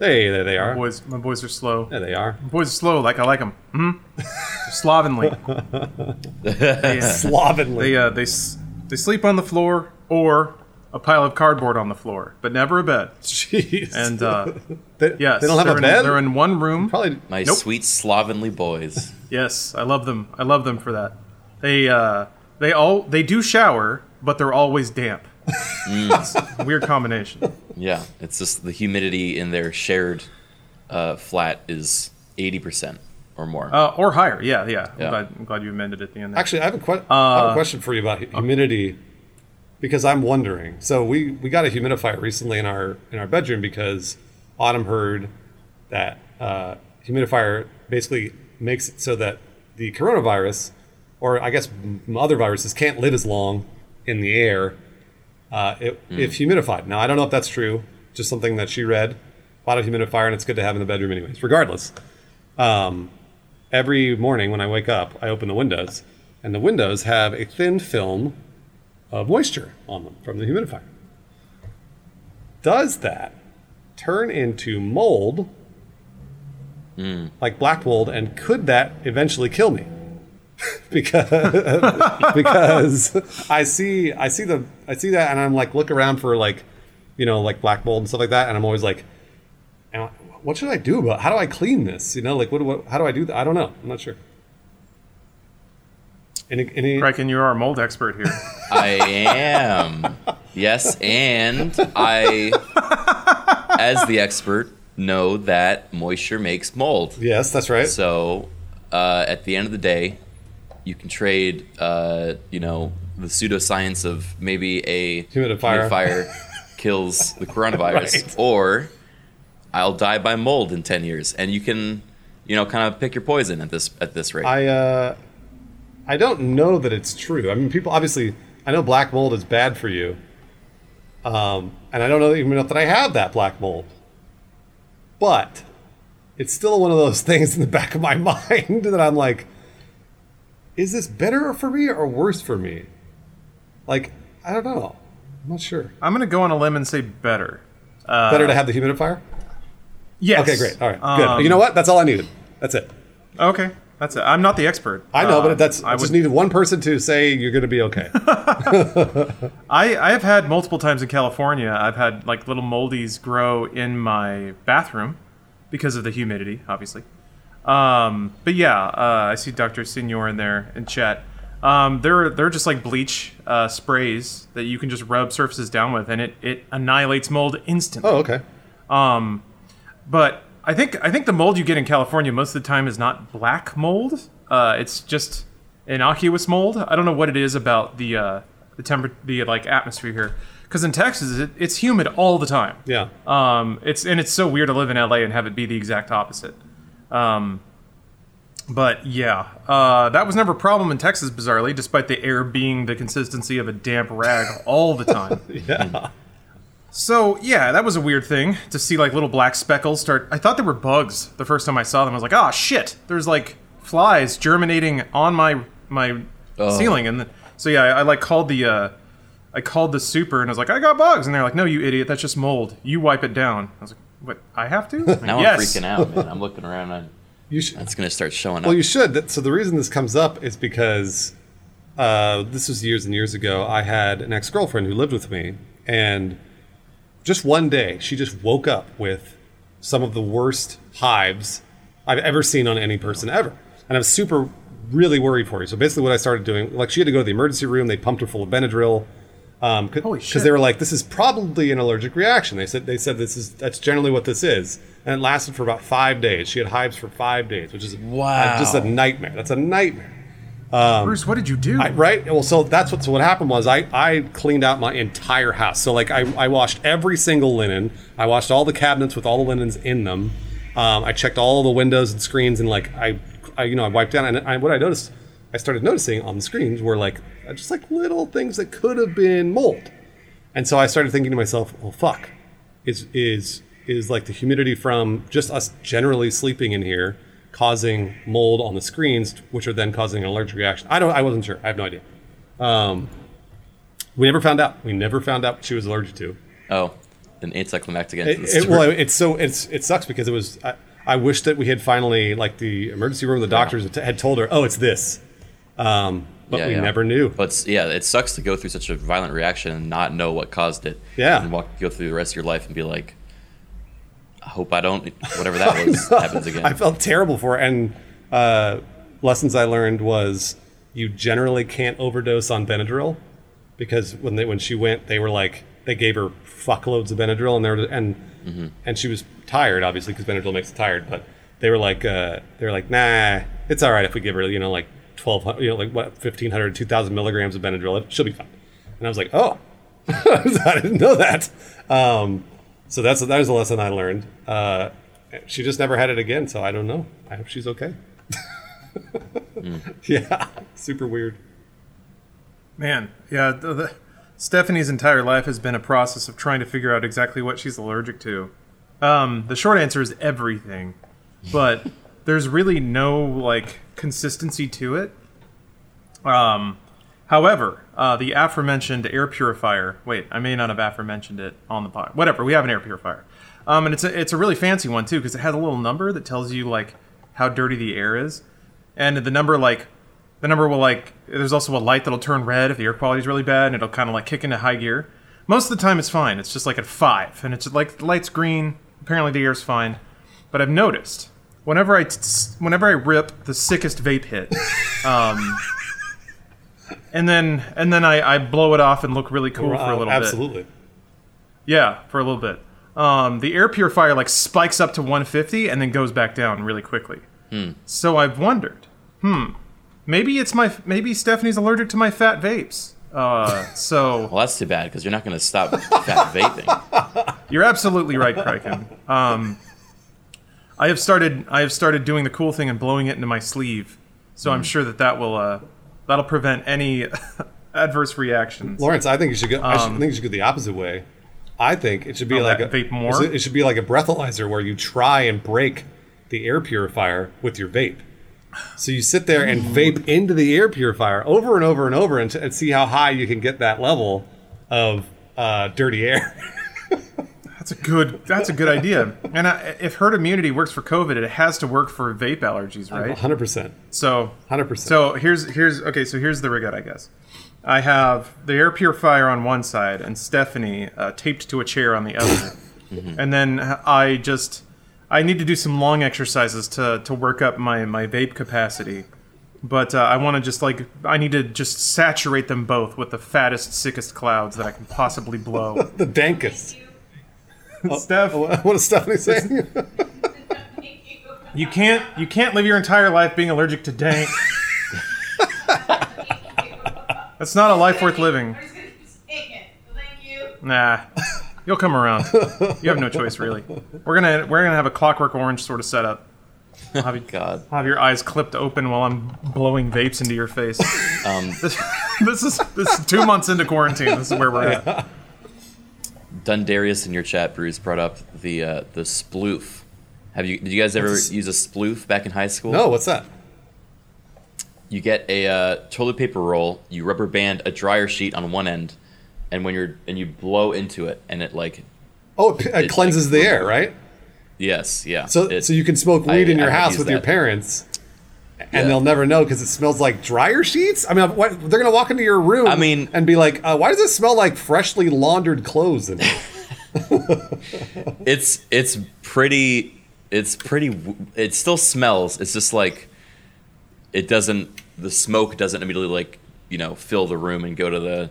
Hey, there they My are. boys, my boys are slow. There they are. My boys are slow, like I like them. Mm-hmm. Slovenly. they, Slovenly. they, uh, they, s- they sleep on the floor or a pile of cardboard on the floor, but never a bed. Jeez. And uh, they, yes, they don't have they're a in, bed. They're in one room. Probably. My Nope. sweet slovenly boys. Yes, I love them. I love them for that. They uh, they all they do shower, but they're always damp. It's a weird combination. Yeah, it's just the humidity in their shared uh, flat is 80% or more. Uh, or higher. Yeah, yeah. I'm, glad, I'm glad you amended it at the end. There. Actually, I have a, que- I have a question for you about hu- humidity, because I'm wondering. So we we got a humidifier recently in our in our bedroom because Autumn heard that uh, humidifier basically makes it so that the coronavirus, or I guess other viruses, can't live as long in the air uh, it, if humidified. Now I don't know if that's true. Just something that she read. A humidifier, and it's good to have in the bedroom, anyways. Regardless, um, every morning when I wake up, I open the windows, and the windows have a thin film of moisture on them from the humidifier. Does that turn into mold, like black mold, and could that eventually kill me? because because I see I see the I see that, and I'm like look around for like you know like black mold and stuff like that, and I'm always like what should I do about? How do I clean this? You know, like what? what how do I do that? I don't know. I'm not sure. Any, any Kraken, you're our mold expert here. I am. Yes, and I, as the expert, know that moisture makes mold. Yes, that's right. So, uh, at the end of the day, you can trade, uh, you know, the pseudoscience of maybe a Humidifier. humidifier kills the coronavirus, Right. or I'll die by mold in ten years, and you can, you know, kind of pick your poison at this at this rate. I uh, I don't know that it's true. I mean, people obviously. I know black mold is bad for you. Um, and I don't know even know that I have that black mold. But it's still one of those things in the back of my mind that I'm like, is this better for me or worse for me? Like, I don't know. I'm not sure. I'm gonna go on a limb and say better. Uh, Better to have the humidifier? Yes. Okay, great. All right, good. Um, You know what? That's all I needed. That's it. Okay, that's it. I'm not the expert. I know, Uh, but that's I I just would. needed one person to say you're going to be okay. I I have had multiple times in California. I've had like little moldies grow in my bathroom because of the humidity, obviously. Um, but yeah, uh, I see Dr. Senior in there in chat. Um, they're they're just like bleach uh, sprays that you can just rub surfaces down with, and it, it annihilates mold instantly. oh, okay. But I think I think the mold you get in California most of the time is not black mold. Uh, it's just innocuous mold. I don't know what it is about the uh, the temper the like atmosphere here. Because in Texas, it, it's humid all the time. Yeah. Um, it's and it's so weird to live in LA and have it be the exact opposite. Um, but yeah, uh, that was never a problem in Texas, bizarrely, despite the air being the consistency of a damp rag all the time. yeah. So yeah, that was a weird thing to see like little black speckles start. I thought they were bugs the first time I saw them. I was like, oh shit, there's like flies germinating on my my ceiling, and then, so yeah, I, I like called the uh, I called the super and I was like, I got bugs, and they're like, no, you idiot, that's just mold. You wipe it down. I was like, what? I have to? now yes. I'm freaking out, man. I'm looking around. And You should. it's gonna start showing up. Well, you should. So the reason this comes up is because uh, this was years and years ago. I had an ex girlfriend who lived with me, and just one day she just woke up with some of the worst hives I've ever seen on any person ever, and I was super really worried for her. So basically, what I started doing, like, she had to go to the emergency room. They pumped her full of Benadryl. Um, because they were like, this is probably an allergic reaction. They said they said this is that's generally what this is, and it lasted for about five days. She had hives for five days, which is Wow. just a nightmare. That's a nightmare. Bruce, what did you do? I, right? Well, so that's what. So what happened was I I cleaned out my entire house. So like I I washed every single linen. I washed all the cabinets with all the linens in them. Um, I checked all the windows and screens and like I, I you know I wiped down and I, what I noticed I started noticing on the screens were like just like little things that could have been mold. And so I started thinking to myself, well, fuck, is is is like the humidity from just us generally sleeping in here causing mold on the screens, which are then causing an allergic reaction? I don't. I wasn't sure. I have no idea. Um, we never found out. We never found out what she was allergic to. Oh, an anticlimactic end to It, it, well, it's so it's it sucks because it was. I, I wish that we had finally like the emergency room. The doctors had told her, "Oh, it's this," um, but Yeah, we yeah. never knew. But yeah, it sucks to go through such a violent reaction and not know what caused it. Yeah. and walk go through the rest of your life and be like, I hope I don't whatever that was happens again. I felt terrible for it. And uh, lessons I learned was you generally can't overdose on Benadryl because when they when she went, they were like they gave her fuckloads of Benadryl and they were, and and she was tired obviously because Benadryl makes you tired, but they were like uh, they were like nah, it's all right if we give her you know like twelve hundred you know like what 1500 2000 milligrams of Benadryl, she'll be fine. And I was like oh, I didn't know that. Um, so that's that was a lesson I learned. Uh, she just never had it again, so I don't know. I hope she's okay. Yeah, super weird. Man, yeah. The, the, Stephanie's entire life has been a process of trying to figure out exactly what she's allergic to. Um, the short answer is everything, but there's really no like consistency to it. Um, however, uh, the aforementioned air purifier. Wait, I may not have aforementioned it on the pod. Whatever, we have an air purifier, um, and it's a it's a really fancy one too because it has a little number that tells you like how dirty the air is, and the number like the number will like there's also a light that'll turn red if the air quality is really bad and it'll kind of like kick into high gear most of the time it's fine it's just like at five and it's like the light's green apparently the air's fine but i've noticed whenever i t- whenever i rip the sickest vape hit um, and then and then I, I blow it off and look really cool for a little bit Absolutely. yeah, for a little bit. Um, the air purifier like spikes up to 150 and then goes back down really quickly. So I've wondered, hmm, maybe it's my maybe Stephanie's allergic to my fat vapes. Uh, so well, that's too bad because you're not going to stop fat vaping. you're absolutely right, Kraken. Um, I have started I have started doing the cool thing and blowing it into my sleeve. So I'm sure that that will uh, that'll prevent any adverse reactions. Lawrence, I think you should go. I, should, I Um, think you should go the opposite way. I think it should be Oh, like a vape more? It should be like a breathalyzer where you try and break the air purifier with your vape. So you sit there and vape into the air purifier over and over and over and, and see how high you can get that level of uh, dirty air. That's a good. That's a good idea. And I, if herd immunity works for COVID, it has to work for vape allergies, right? 100%. So, 100%. So here's here's okay. So here's the rig out, I guess. I have the air purifier on one side and Stephanie uh, taped to a chair on the other, and then I just I need to do some long exercises to to work up my my vape capacity. But uh, I want to just like I need to just saturate them both with the fattest, sickest clouds that I can possibly blow. the dankest. Steph, What is Stephanie saying? you can't you can't live your entire life being allergic to dank. That's not a life worth living. I'm just gonna keep saying it. Thank you. Nah, you'll come around. You have no choice, really. We're gonna we're gonna have a Clockwork Orange sort of setup. I'll have, you, God. I'll have your eyes clipped open while I'm blowing vapes into your face. Um, This, this is this is two months into quarantine. This is where we're at. Dundarius in your chat, Bruce brought up the uh, the sploof. Have you? Did you guys ever What's- use a sploof back in high school? no, what's that? You get a uh, toilet paper roll. You rubber band a dryer sheet on one end, and when you're and you blow into it, and it like Oh, it, it It's cleanses the air, right? yes, yeah. So, it, so you can smoke I- weed in I your have house used with your that. parents, and Yeah. they'll never know because it smells like dryer sheets. I mean, what, they're gonna walk into your room. I mean- and be like, uh, "Why does it smell like freshly laundered clothes?" In here? it's it's pretty it's pretty it still smells it's just like it doesn't the smoke doesn't immediately like you know fill the room and go to the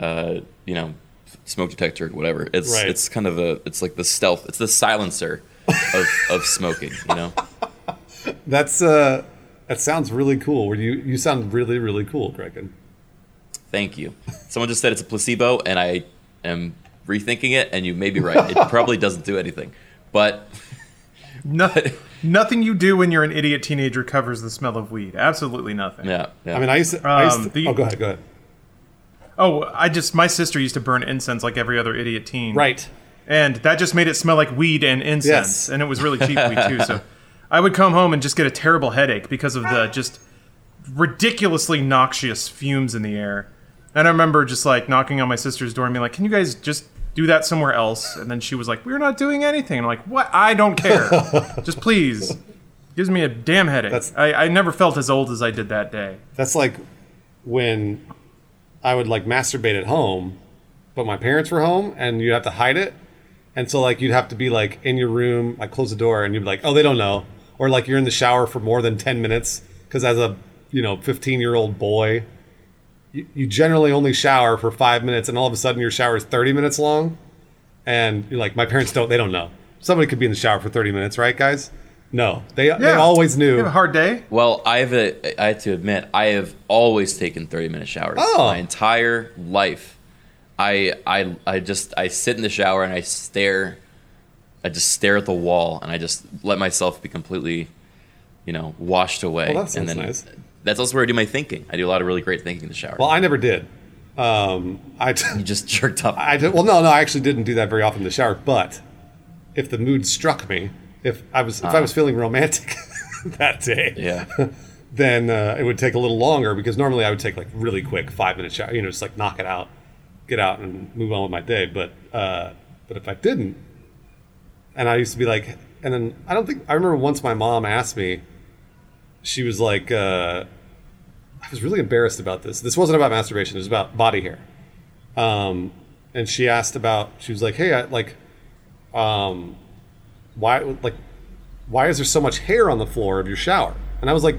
uh you know smoke detector or whatever it's Right. it's kind of a it's like the stealth it's the silencer of of smoking you know That's uh, that sounds really cool. Where you you sound really really cool, Kraken. thank you someone just said it's a placebo and i am rethinking it and you may be right it probably doesn't do anything but Nothing, nothing you do when you're an idiot teenager covers the smell of weed. Absolutely nothing. yeah, yeah. I mean, I used to. I used Um, the- oh, go ahead. Go ahead. Oh, I just my sister used to burn incense like every other idiot teen. Right. and that just made it smell like weed and incense Yes. and it was really cheap weed too so i would come home and just get a terrible headache because of the just ridiculously noxious fumes in the air and i remember just like knocking on my sister's door and being like can you guys just do that somewhere else. And then she was like, "We're not doing anything." And I'm like, "What? I don't care. Just please." Gives me a damn headache. That's- I, I never felt as old as I did that day. That's like when I would like masturbate at home, but my parents were home and you'd have to hide it. And so like you'd have to be like in your room, like close the door and you'd be like, "Oh, they don't know." Or like you're in the shower for more than 10 minutes cuz as a, you know, 15-year-old boy, you, you generally only shower for 5 minutes and all of a sudden your shower is 30 minutes long. And you're like, "My parents don't they don't know." Somebody could be in the shower for 30 minutes, right, guys? No. They they always You knew. have a hard day. Well, I have a, I have to admit, I have always taken 30 minute showers Oh. my entire life. I, I, I just, I sit in the shower and I stare, I just stare at the wall and I just let myself be completely, you know, washed away. Well, that and sounds then nice. that's also where I do my thinking. I do a lot of really great thinking in the shower. Well, I never did. Um, I you just jerked up. I did, well, no, no, I actually didn't do that very often in the shower. But if the mood struck me, if I was if I was feeling romantic that day, yeah. then uh, it would take a little longer because normally I would take like really quick five minute shower, you know, just like knock it out, get out and move on with my day. But uh, but if I didn't, and I used to be like, and then I don't think I remember once my mom asked me, she was like, uh, I was really embarrassed about this. This wasn't about masturbation; it was about body hair. Um, and she asked about, she was like, hey, I, like, um, why like why is there so much hair on the floor of your shower? And I was like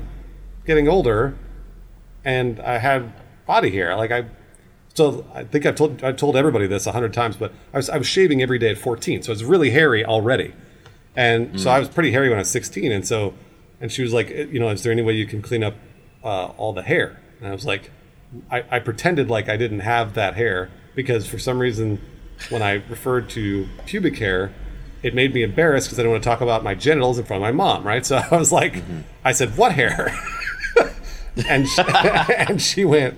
getting older and I had body hair. Like I so I think I've told I told everybody this a hundred times, but I was I was shaving every day at 14, so it's really hairy already. And so I was pretty hairy when I was 16, and so and she was like, "Eh, you know, is there any way you can clean up uh, all the hair? And I was like, I, I pretended like I didn't have that hair because for some reason, when I referred to pubic hair, it made me embarrassed because I didn't want to talk about my genitals in front of my mom, right? So I was like, I said, "What hair?" and she, and she went,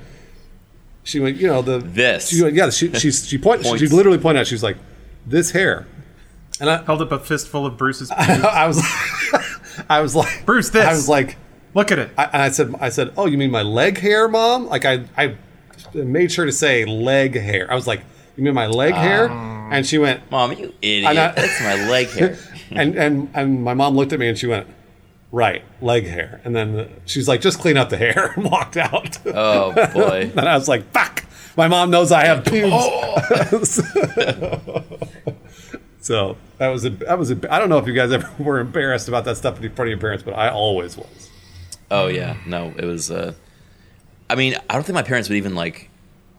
she went, you know the This. She went, yeah, she she she point, she literally pointed out. She was like, "This hair," and I Held up a fistful of Bruce's. I was I was like Bruce, this. I was like Look at it. I, and I said I said, "Oh, you mean my leg hair, mom?" Like I I made sure to say leg hair. I was like, "You mean my leg ah. hair?" And she went, Mom, you idiot. I That's my leg hair. and and and my mom looked at me and she went, "Right, leg hair." And then she's like, "Just clean up the hair," and walked out. Oh, boy. And I was like, "Fuck!" My mom knows I have pubes. so that was a that was a. I don't know if you guys ever were embarrassed about that stuff in front of your parents, but I always was. Oh yeah, no, it was. Uh, I mean, I don't think my parents would even like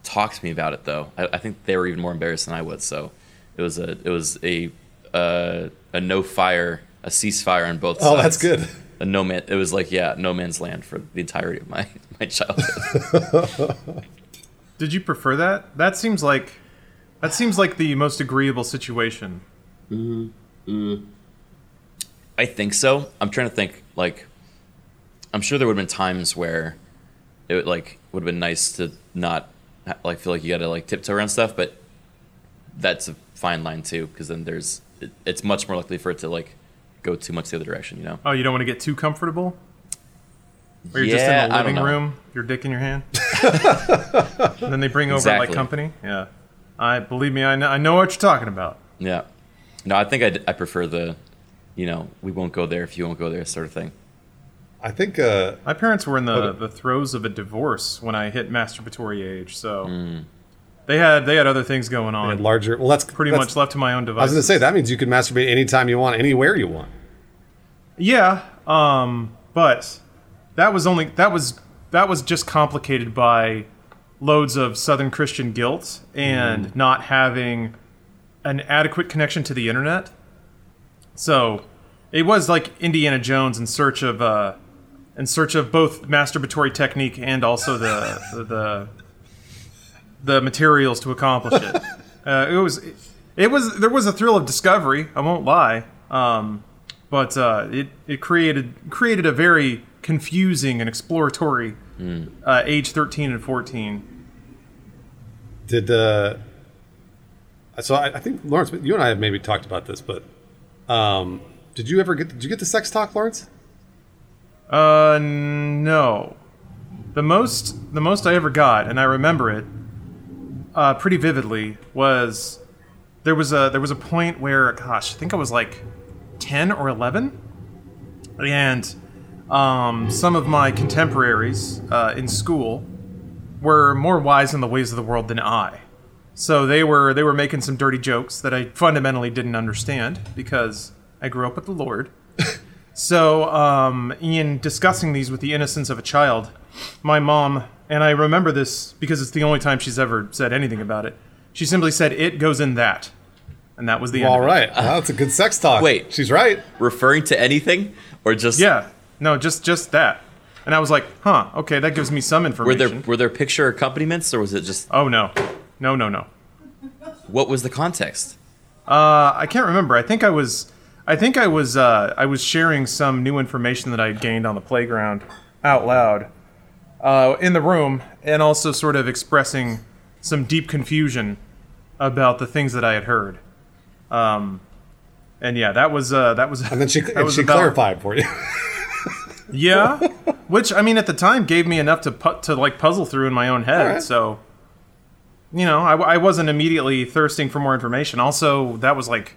talk to me about it though. I, I think they were even more embarrassed than I was. So it was a it was a uh, a no fire, a ceasefire on both sides. Oh, that's good. A no man. It was like yeah, no man's land for the entirety of my my childhood. Did you prefer that? That seems like that seems like the most agreeable situation. Mm-hmm. I think so. I'm trying to think. Like, I'm sure there would have been times where it would, like would have been nice to not like feel like you got to like tiptoe around stuff, but that's a fine line too because then there's it, it's much more likely for it to like go too much the other direction. You know? Oh, you don't want to get too comfortable? Or you're just Yeah, in the I don't living room, your dick in your hand. and then they bring over like Exactly. company. Yeah. I believe me, I know, I know what you're talking about. Yeah. No, I think I'd, I prefer the, you know, we won't go there if you won't go there sort of thing. I think uh, My parents were in the, Okay. the throes of a divorce when I hit masturbatory age, so Mm. They had they had other things going they on. had larger. Well, that's pretty that's- much left to my own device. I was going to say that means you can masturbate anytime you want, anywhere you want. Yeah, um, but that was only that was that was just complicated by loads of Southern Christian guilt and Mm. not having an adequate connection to the internet. So it was like Indiana Jones in search of uh, in search of both masturbatory technique and also the the the, the materials to accomplish it. Uh, it was it was there was a thrill of discovery. I won't lie. Um, but uh, it it created created a very confusing and exploratory uh, age thirteen and fourteen. Did uh, so? I, I think Lawrence, you and I have maybe talked about this, but um, did you ever get? Did you get the sex talk, Lawrence? Uh, no. The most the most I ever got, and I remember it uh, pretty vividly, was there was a there was a point where, gosh, I think I was like ten or eleven, and um, some of my contemporaries uh, in school were more wise in the ways of the world than I. So they were they were making some dirty jokes that I fundamentally didn't understand because I grew up with the Lord. so um, in discussing these with the innocence of a child, my mom and I remember this because it's the only time she's ever said anything about it. She simply said, "It goes in that," and that was the end. All of it. right. That's a good sex talk. Wait. She's right. Referring to anything or just Yeah. No, just just that. And I was like, "Huh, okay, that gives me some information." were there were there picture accompaniments or was it just oh no, no, no, no. what was the context? Uh, I can't remember. I think I was, I think I was, uh, I was sharing some new information that I had gained on the playground out loud, uh, in the room, and also sort of expressing some deep confusion about the things that I had heard. Um, and yeah, that was, uh, that was, And then she, and she about- clarified for you. Yeah, which I mean, at the time, gave me enough to pu- to like puzzle through in my own head. Alright. So, you know, I, I wasn't immediately thirsting for more information. Also, that was like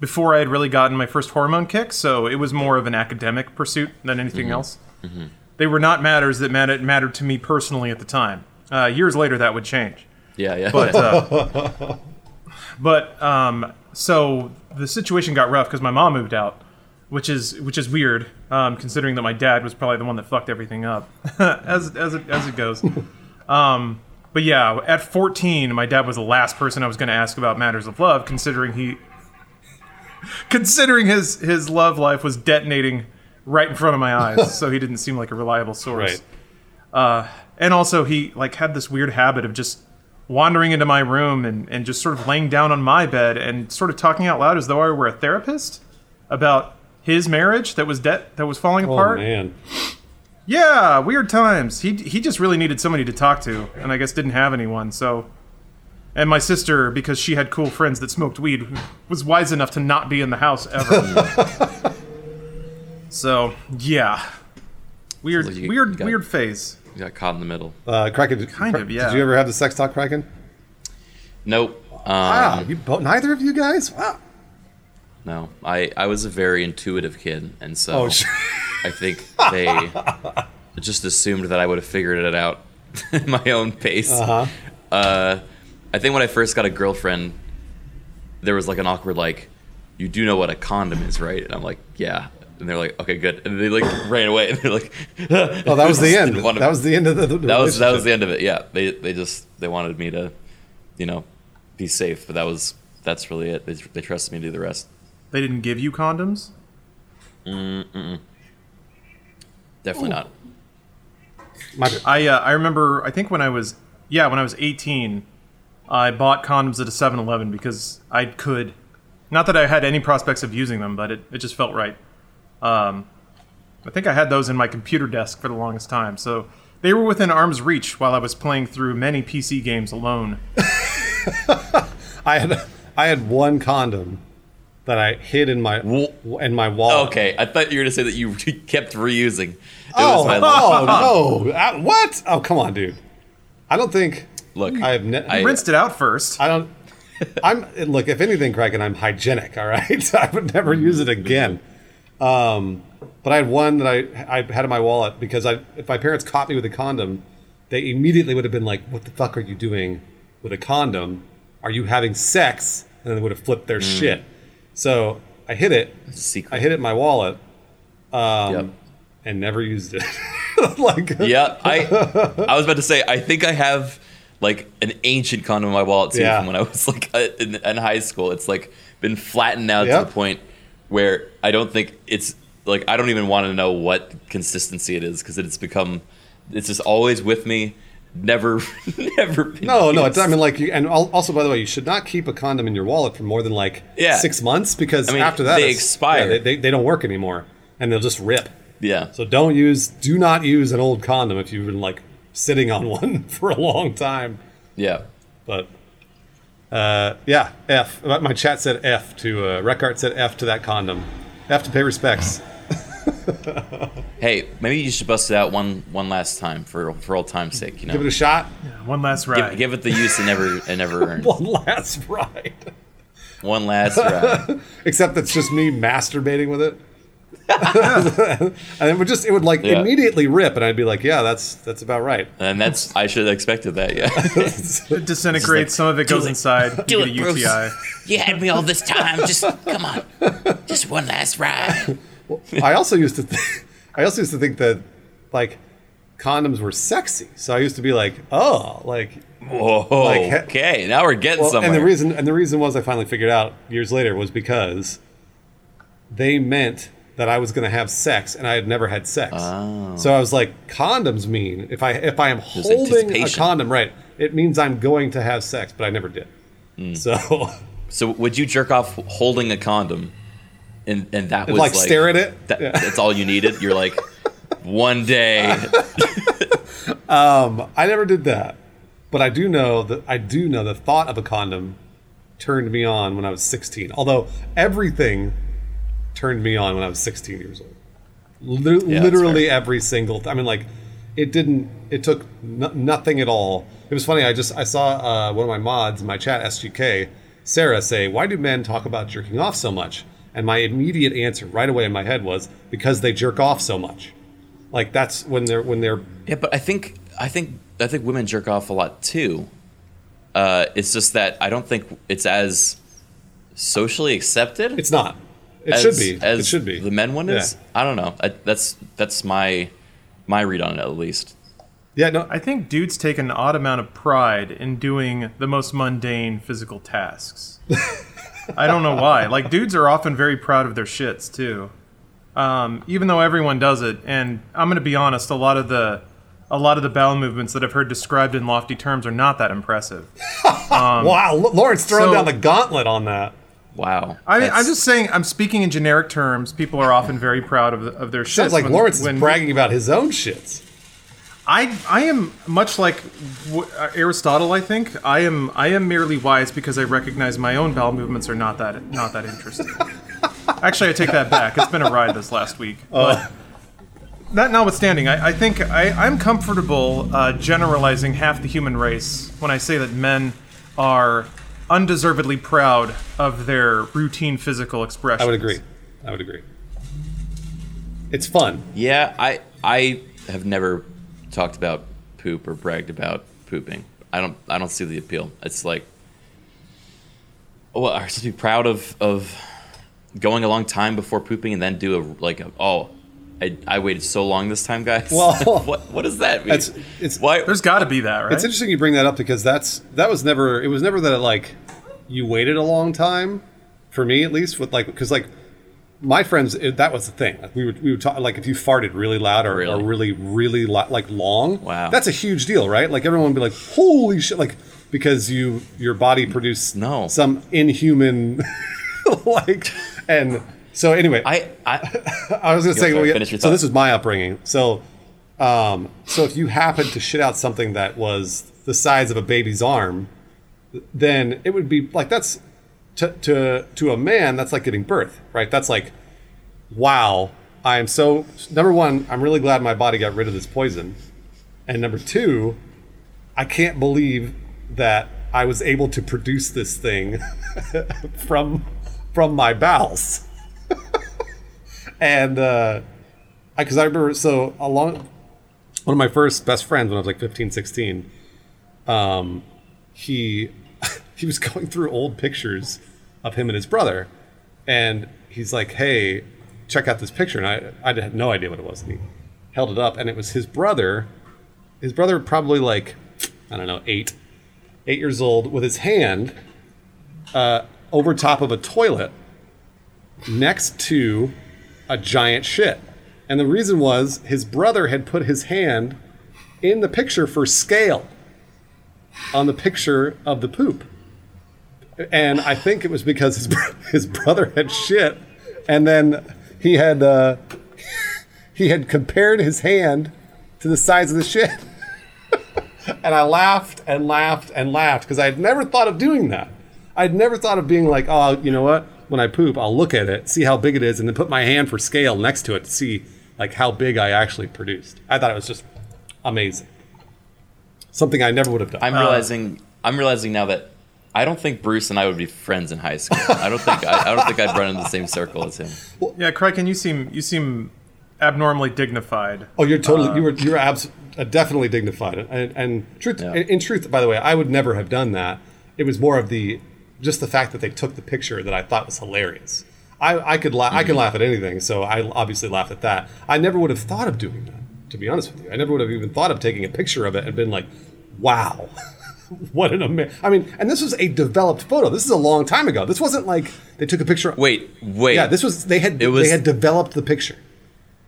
before I had really gotten my first hormone kick, so it was more of an academic pursuit than anything else. They were not matters that mattered mattered to me personally at the time. Uh, years later, that would change. Yeah, yeah. But uh, but um, so the situation got rough because my mom moved out, which is which is weird, um, considering that my dad was probably the one that fucked everything up, as as it, as it goes. Um, but yeah, at 14, my dad was the last person I was going to ask about matters of love, considering he considering his his love life was detonating right in front of my eyes, so he didn't seem like a reliable source right. Uh, and also he like had this weird habit of just wandering into my room and, and just sort of laying down on my bed and sort of talking out loud as though I were a therapist about his marriage that was de- that was falling Oh, apart. man. Yeah, weird times. He he just really needed somebody to talk to, and I guess didn't have anyone. So, and my sister, because she had cool friends that smoked weed, was wise enough to not be in the house ever. so yeah, weird, like you- weird, you got- weird phase. You got caught in the middle. Uh, Kraken, did, Kind of, yeah. Did you ever have the sex talk, Kraken? Nope. Um, Wow. You both, neither of you guys? Wow. No, I, I was a very intuitive kid, and so Oh, sure. I think they just assumed that I would have figured it out at my own pace. Uh-huh. Uh, I think when I first got a girlfriend, there was like an awkward like, "You do know what a condom is, right?" And I'm like, "Yeah." And they're like, "Okay, good." And they like ran away, and they're like, Oh, that was the end. To- That was the end of the, the that was that was the end of it. Yeah, they they just they wanted me to, you know, be safe, but that was that's really it. They, they trusted me to do the rest. They didn't give you condoms. Mm. Definitely not. My, I uh, I remember I think when I was yeah when I was 18, I bought condoms at a 7-Eleven because I could. Not that I had any prospects of using them, but it, it just felt right. Um, I think I had those in my computer desk for the longest time, so they were within arm's reach while I was playing through many PC games alone. I had I had one condom that I hid in my in my wallet. Okay, I thought you were gonna say that you kept reusing. It Oh, was my oh no! Uh, what? Oh, come on, dude. I don't think. look. I have. Ne- I- I, Rinsed it out first. I don't. I'm look. If anything, Kraken, I'm hygienic. All right, I would never use it again. Um, but I had one that I I had in my wallet because I if my parents caught me with a condom, they immediately would have been like, "What the fuck are you doing with a condom? Are you having sex?" And then they would have flipped their shit. So I hid it. Secret. I hid it in my wallet Yep. and never used it. like Yeah, I I was about to say I think I have like an ancient condom in my wallet too Yeah. from when I was like in, in high school. It's like been flattened out Yep. to the point where I don't think it's like I don't even want to know what consistency it is because it's become it's just always with me. Never, never. No, no. It's. I mean, like, you, and also, by the way, you should not keep a condom in your wallet for more than like Yeah. six months because I mean, after that they expire. yeah, they, they, they don't work anymore, and they'll just rip. yeah. So don't use, do not use an old condom if you've been like sitting on one for a long time. Yeah. But uh, yeah, F. My chat said F to uh, Recart said F to that condom. F to pay respects. Hey, maybe you should bust it out one one last time for for old time's sake. You know, Give it a shot. One last ride. give, give it the use it never it never earned. One last ride. one last ride. Except that's just me masturbating with it. and it would just it would like Yeah. immediately rip, and I'd be like, "Yeah, that's that's about right." And that's I should have expected that. Yeah. It disintegrates. Some of it goes it. inside. Do you it, get Bruce. UTI. You had me all this time. Just come on. Just one last ride. I also used to, th- I also used to think that like condoms were sexy. So I used to be like, "Oh, like Whoa. Like, he- okay, now we're getting Well, somewhere. and the reason and the reason was I finally figured out years later was because they meant that I was going to have sex and I had never had sex. Oh. So I was like, condoms mean if I if I am holding a condom, right? It means I'm going to have sex, but I never did. Hmm. So so would you jerk off holding a condom, and and that was like, like, stare at it. That, Yeah. That's all you needed. You're like, one day. Um, I never did that, but I do know that I do know the thought of a condom turned me on when I was 16. Although everything turned me on when I was 16 years old. Li- Yeah, literally every single. I mean, like it didn't. It took no, nothing at all. It was funny. I just I saw uh, one of my mods in my chat, SGK, Sarah, say, "Why do men talk about jerking off so much?" And my immediate answer right away in my head was because they jerk off so much. Like that's when they're when they're Yeah, but I think I think I think women jerk off a lot too. Uh, it's just that I don't think it's as socially accepted. It's not. It as, should be. As it should be. The men one is. I don't know. I, that's that's my my read on it at least. Yeah, no. I think dudes take an odd amount of pride in doing the most mundane physical tasks. I don't know why. Like dudes are often very proud of their shits too, um, even though everyone does it. And I'm going to be honest, a lot of the a lot of the bowel movements that I've heard described in lofty terms are not that impressive. wow, Lawrence throwing so- down the gauntlet on that. Wow. I, That's- I'm just saying. I'm speaking in generic terms. People are often very proud of, of their shits. Sounds like when- Lawrence is when- bragging about his own shits. I I am much like uh, Aristotle. I think I am I am merely wise because I recognize my own bowel movements are not that not that interesting. Actually, I take that back. It's been a ride this last week. But that notwithstanding, I, I think I, I'm comfortable uh, generalizing half the human race when I say that men are undeservedly proud of their routine physical expression. I would agree. I would agree. It's fun. Yeah, I I have never talked about poop or bragged about pooping. I don't I don't see the appeal. It's like well, are supposed to be proud of of going a long time before pooping and then do a like a oh I, I waited so long this time, guys. Well- what what does that mean? It's it's Why? There's got to be that, right? it's interesting you bring that up because that's that was never it was never that like you waited a long time for me at least with like because like my friends it, that was the thing like we would we would talk like if you farted really loud or Really? or really really lo- like long Wow. that's a huge deal right like everyone would be like holy shit like because you your body produced No. some inhuman like and so anyway I I I was going to say, sorry, well, yeah, so thought. this is my upbringing. So, um, so if you happen to shit out something that was the size of a baby's arm, then it would be like that's to to to a man that's like giving birth, right? That's like, wow, I am so number one, I'm really glad my body got rid of this poison, and number two, I can't believe that I was able to produce this thing from from my bowels and uh I because I, remember so along one of my first best friends when i was like 15 16 um he he was going through old pictures of him and his brother. And he's like hey check out this picture. And i i had no idea what it was. And he held it up and it was his brother his brother probably like i don't know eight eight years old with his hand uh, over top of a toilet next to a giant shit. And the reason was his brother had put his hand in the picture for scale on the picture of the poop. And I think it was because his, his brother had shit and then he had uh, he had compared his hand to the size of the shit. and I laughed and laughed and laughed because I had never thought of doing that. I'd never thought of being like, oh, you know what? When I poop, I'll look at it, see how big it is, and then put my hand for scale next to it to see like how big I actually produced. I thought it was just amazing. Something I never would have done. I'm realizing I'm realizing now that I don't think Bruce and I would be friends in high school. I don't think I, I don't think I'd run in the same circle as him. Well, Yeah, Kraken, you seem you seem abnormally dignified. Oh, you're totally you were you're abs- uh, definitely dignified and and truth Yeah. in, in truth. By the way, I would never have done that. It was more of the just the fact that they took the picture that I thought was hilarious. I, I could la- I can laugh at anything, so I obviously laughed at that. I never would have thought of doing that. To be honest with you, I never would have even thought of taking a picture of it and been like, "Wow, what an amazing!" I mean, and this was a developed photo. This is a long time ago. This wasn't like they took a picture. Wait, wait. yeah, this was they had It was- they had developed the picture,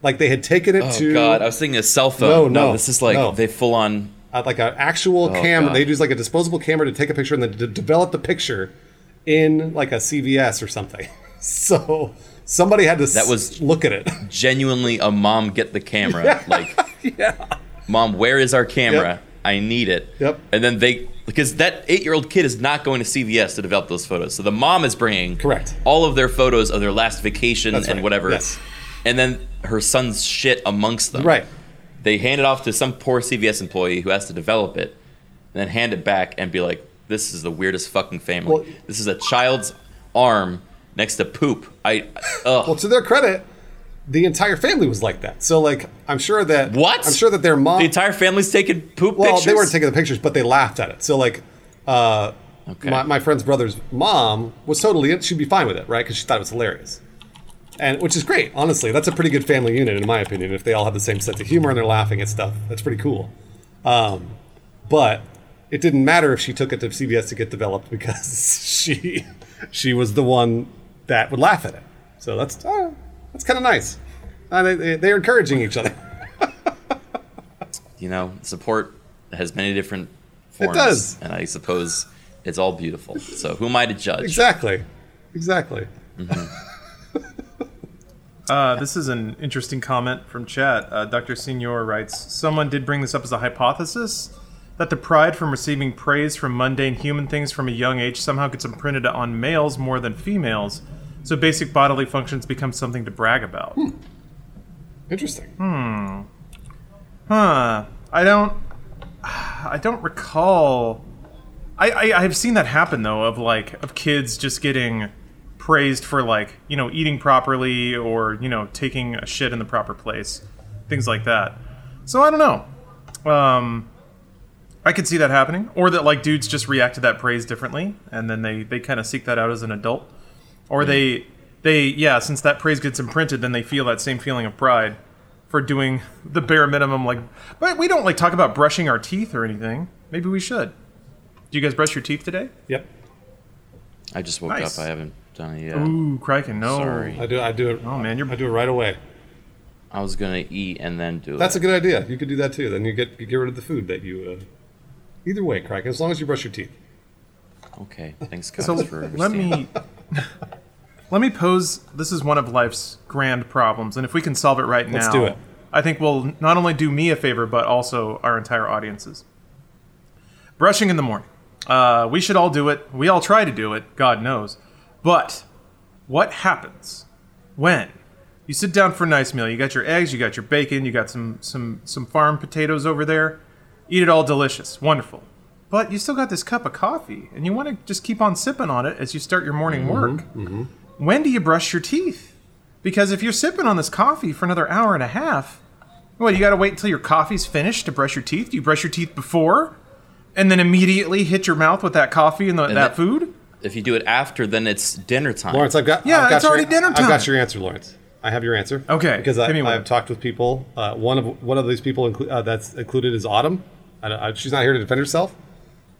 like they had taken it Oh to God, I was thinking a cell phone. No, no, this is like no. they full on. uh, like an actual Oh, camera. God. They use like a disposable camera to take a picture and then de- develop the picture in like a CVS or something. So somebody had to That was- look at it. genuinely a mom get the camera Yeah, like mom where is our camera Yep. i need it Yep. and then they because that eight-year-old kid is not going to cvs to develop those photos so the mom is bringing Correct. all of their photos of their last vacation That's and right. whatever Yes. and then her son's shit amongst them Right. they hand it off to some poor cvs employee who has to develop it and then hand it back and be like this is the weirdest fucking family Well- this is a child's arm next to poop i ugh. Well, to their credit, the entire family was like that. So like I'm sure that What? I'm sure that their mom the entire family's taking poop Well, pictures they weren't taking the pictures, but they laughed at it. So like uh Okay. my, my friend's brother's mom was totally she'd be fine with it, right? Because she thought it was hilarious. And which is great, honestly. That's a pretty good family unit, in my opinion. If they all have the same sense of humor and they're laughing at stuff, that's pretty cool. Um, but it didn't matter if she took it to CVS to get developed because she she was the one that would laugh at it. So that's uh, that's kind of nice. Uh, they, they, they're encouraging each other. you know, support has many different forms. It does. And I suppose it's all beautiful. So who am I to judge? Exactly, exactly. Uh, this is an interesting comment from chat. Uh, Dr. Senior writes Someone did bring this up as a hypothesis that the pride from receiving praise from mundane human things from a young age somehow gets imprinted on males more than females, so basic bodily functions become something to brag about. Interesting. Hmm. Huh. I don't. I don't recall. I, I I've seen that happen though of like of kids just getting praised for like you know eating properly or you know taking a shit in the proper place, things like that. So I don't know. Um, I could see that happening, or that like dudes just react to that praise differently, and then they they kind of seek that out as an adult, or they they yeah since that praise gets imprinted, then they feel that same feeling of pride for doing the bare minimum. Like, but we don't like talk about brushing our teeth or anything. Maybe we should. Do you guys brush your teeth today? Yep. I just woke Nice. up. I haven't done it yet. Ooh, Kraken! No. Sorry. I do. I do it. Oh man, you're I do it right away. I was gonna eat and then do That's it. That's a good idea. You could do that too. Then you get you get rid of the food that you. Uh, either way, crack. As long as you brush your teeth. okay. Thanks, guys, So for let me let me pose. This is one of life's grand problems, and if we can solve it right Let's now, do it. I think we'll not only do me a favor, but also our entire audiences. Brushing in the morning. Uh, we should all do it. We all try to do it. God knows. But what happens when you sit down for a nice meal? You got your eggs, you got your bacon, you got some some some farm potatoes over there. Eat it all delicious, wonderful. But you still got this cup of coffee, and you want to just keep on sipping on it as you start your morning work. When do you brush your teeth? Because if you're sipping on this coffee for another hour and a half, well, you got to wait until your coffee's finished to brush your teeth. Do you brush your teeth before, and then immediately hit your mouth with that coffee and, the, that, that- food? If you do it after, then it's dinner time. Lawrence, I've got. Yeah, I've got it's your- already dinner time. I've got your answer, Lawrence. I have your answer. Okay, Because I, give. I've talked with people. Uh, one of one of these people inclu- uh, that's included is Autumn. I, don't- I, she's not here to defend herself,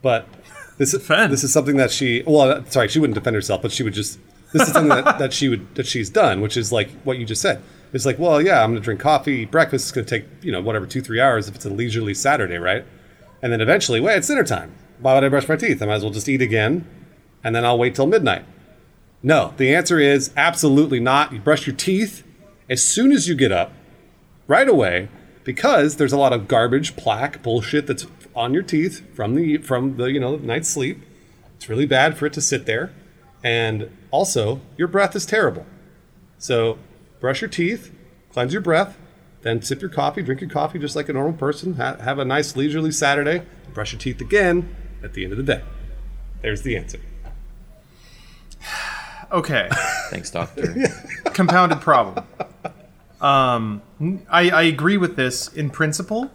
but this is Defend. this is something that she. Well, sorry, she wouldn't defend herself, but she would just. This is something that, that she would that she's done, which is like what you just said. It's like, well, yeah, I'm going to drink coffee, breakfast. is going to take you know whatever two three hours if it's a leisurely Saturday, right? And then eventually, wait, it's dinner time. Why would I brush my teeth? I might as well just eat again, and then I'll wait till midnight. No, the answer is absolutely not. You brush your teeth as soon as you get up, right away, because there's a lot of garbage, plaque, bullshit that's on your teeth from the from the you know night's sleep. It's really bad for it to sit there, and also your breath is terrible. So brush your teeth, cleanse your breath, then sip your coffee, drink your coffee just like a normal person. Ha- have a nice leisurely Saturday. Brush your teeth again at the end of the day. There's the answer. Okay. Thanks, doctor. compounded problem. Um, I, I agree with this in principle,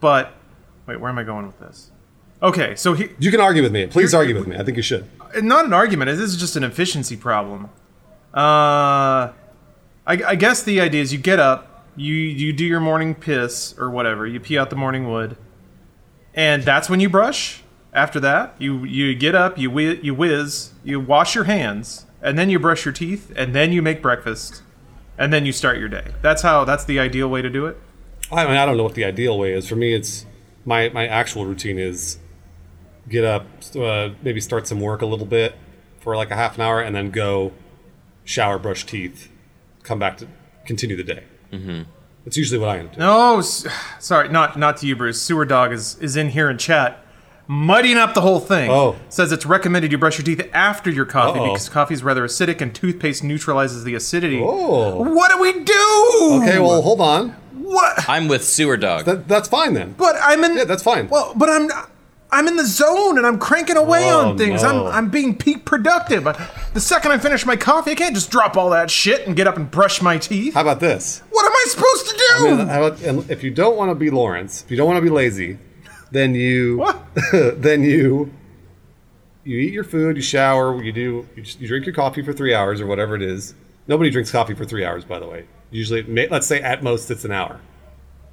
but wait, where am I going with this? Okay, so he, You can argue with me. Please argue with me. I think you should. not an argument. This is just an efficiency problem. Uh, I, I guess the idea is you get up, you you do your morning piss or whatever, you pee out the morning wood, and that's when you brush. After that, you you get up, you whi- you whiz, you wash your hands, and then you brush your teeth, and then you make breakfast, and then you start your day. That's how. That's the ideal way to do it. I mean, I don't know what the ideal way is. For me, it's my my actual routine is get up, uh, maybe start some work a little bit for like a half an hour, and then go shower, brush teeth, come back to continue the day. Mm-hmm. That's usually what I end up doing. No, sorry, not not to you, Bruce. Sewer Dog is is in here in chat, muddying up the whole thing. Oh. says it's recommended you brush your teeth after your coffee Uh-oh. because coffee is rather acidic and toothpaste neutralizes the acidity. Oh. What do we do? Okay, well, hold on. what? I'm with Sewer Dog. That, that's fine then. But I'm in. Yeah, that's fine. Well, but I'm. I'm in the zone and I'm cranking away Oh, on things. no. I'm I'm being peak productive. The second I finish my coffee, I can't just drop all that shit and get up and brush my teeth. How about this? What am I supposed to do? I mean, how about, if you don't want to be Lawrence, if you don't want to be lazy, then you then you you eat your food, you shower, you do you, just, you drink your coffee for three hours or whatever it is. Nobody drinks coffee for three hours, by the way. Usually, may, let's say at most it's an hour.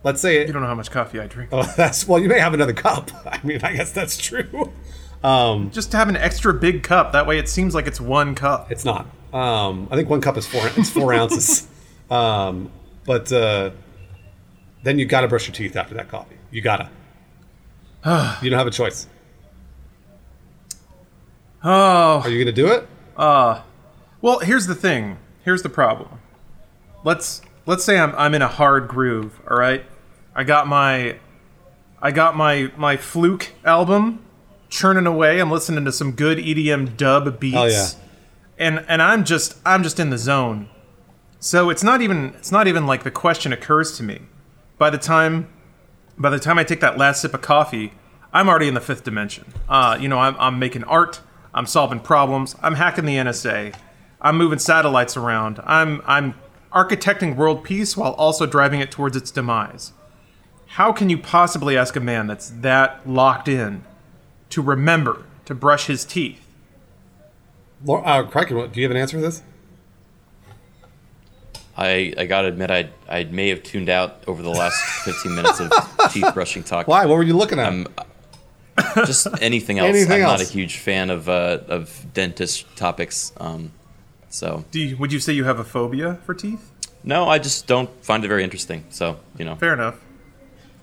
Let's say you don't know how much coffee I drink. oh, that's well, you may have another cup. I mean, I guess that's true. Um, Just to have an extra big cup. That way, it seems like it's one cup. It's not. Um, I think one cup is four. It's four ounces. Um, but uh, then you got to brush your teeth after that coffee. You gotta. you don't have a choice. Oh, Are you gonna do it? Uh, well, here's the thing. Here's the problem. Let's let's say I'm I'm in a hard groove. All right, I got my I got my my fluke album churning away. I'm listening to some good EDM dub beats. Oh, yeah. and and I'm just I'm just in the zone. So it's not even it's not even like the question occurs to me. By the time by the time I take that last sip of coffee, I'm already in the fifth dimension. Uh, you know, I'm, I'm making art. I'm solving problems. I'm hacking the NSA. I'm moving satellites around. I'm I'm architecting world peace while also driving it towards its demise. How can you possibly ask a man that's that locked in to remember to brush his teeth? Uh, Kraken, do you have an answer for this? I, I gotta admit, I I may have tuned out over the last 15 minutes of teeth brushing talk. Why? What were you looking at? Um, Just anything else. Anything I'm not a huge fan of uh, of dentist topics. Um, so Do you, would you say you have a phobia for teeth? no, I just don't find it very interesting. So you know, Fair enough.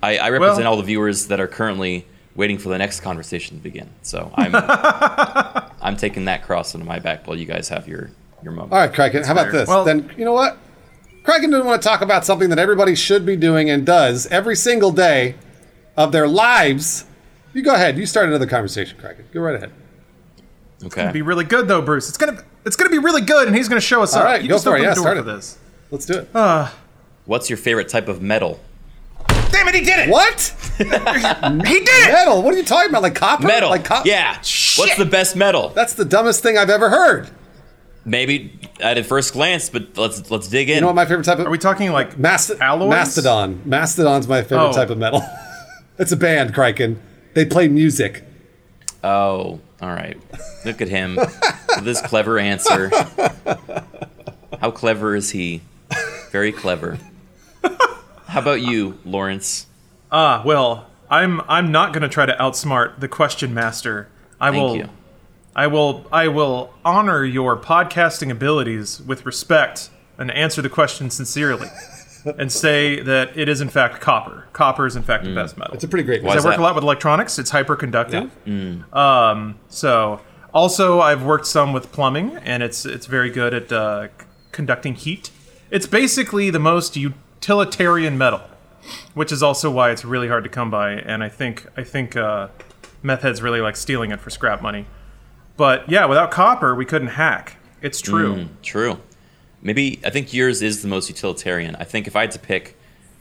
I, I represent Well- all the viewers that are currently waiting for the next conversation to begin. So I'm I'm taking that cross into my back while you guys have your your moment. All right, Kraken. How about this? Well- then you know what? Kraken didn't want to talk about something that everybody should be doing and does every single day of their lives. You go ahead. You start another conversation, Kraken. Go right ahead. Okay. You'll be really good though, Bruce. It's gonna it's gonna be really good, and he's gonna show us All up. right, You go just for it. Yeah, the door start for it. this. Let's do it. Uh. What's your favorite type of metal? Damn it, he did it! what? He did it! Metal? What are you talking about? Like copper? Metal. Like copper? yeah. Shit. What's the best metal? That's the dumbest thing I've ever heard. Maybe at a first glance, but let's let's dig in. You know what my favorite type of Are we talking like Mast- alloys? Mastodon. Mastodon's my favorite Oh. type of metal. it's a band, Kraken. They play music. Oh, all right. Look at him this clever answer. How clever is he? Very clever. How about you, Lawrence? Ah, well, I'm I'm not gonna try to outsmart the question master. I Thank will you. I will I will honor your podcasting abilities with respect and answer the question sincerely. and say that it is in fact copper. Copper is in fact the best metal. It's a pretty great Why one. is I work that? a lot with electronics. It's hyperconductive. Yeah. Um, so also I've worked some with plumbing, and it's it's very good at uh, conducting heat. It's basically the most utilitarian metal, which is also why it's really hard to come by. And I think I think uh, meth heads really like stealing it for scrap money. But yeah, without copper, we couldn't hack. It's true. Mm, true. Maybe I think yours is the most utilitarian. I think if I had to pick,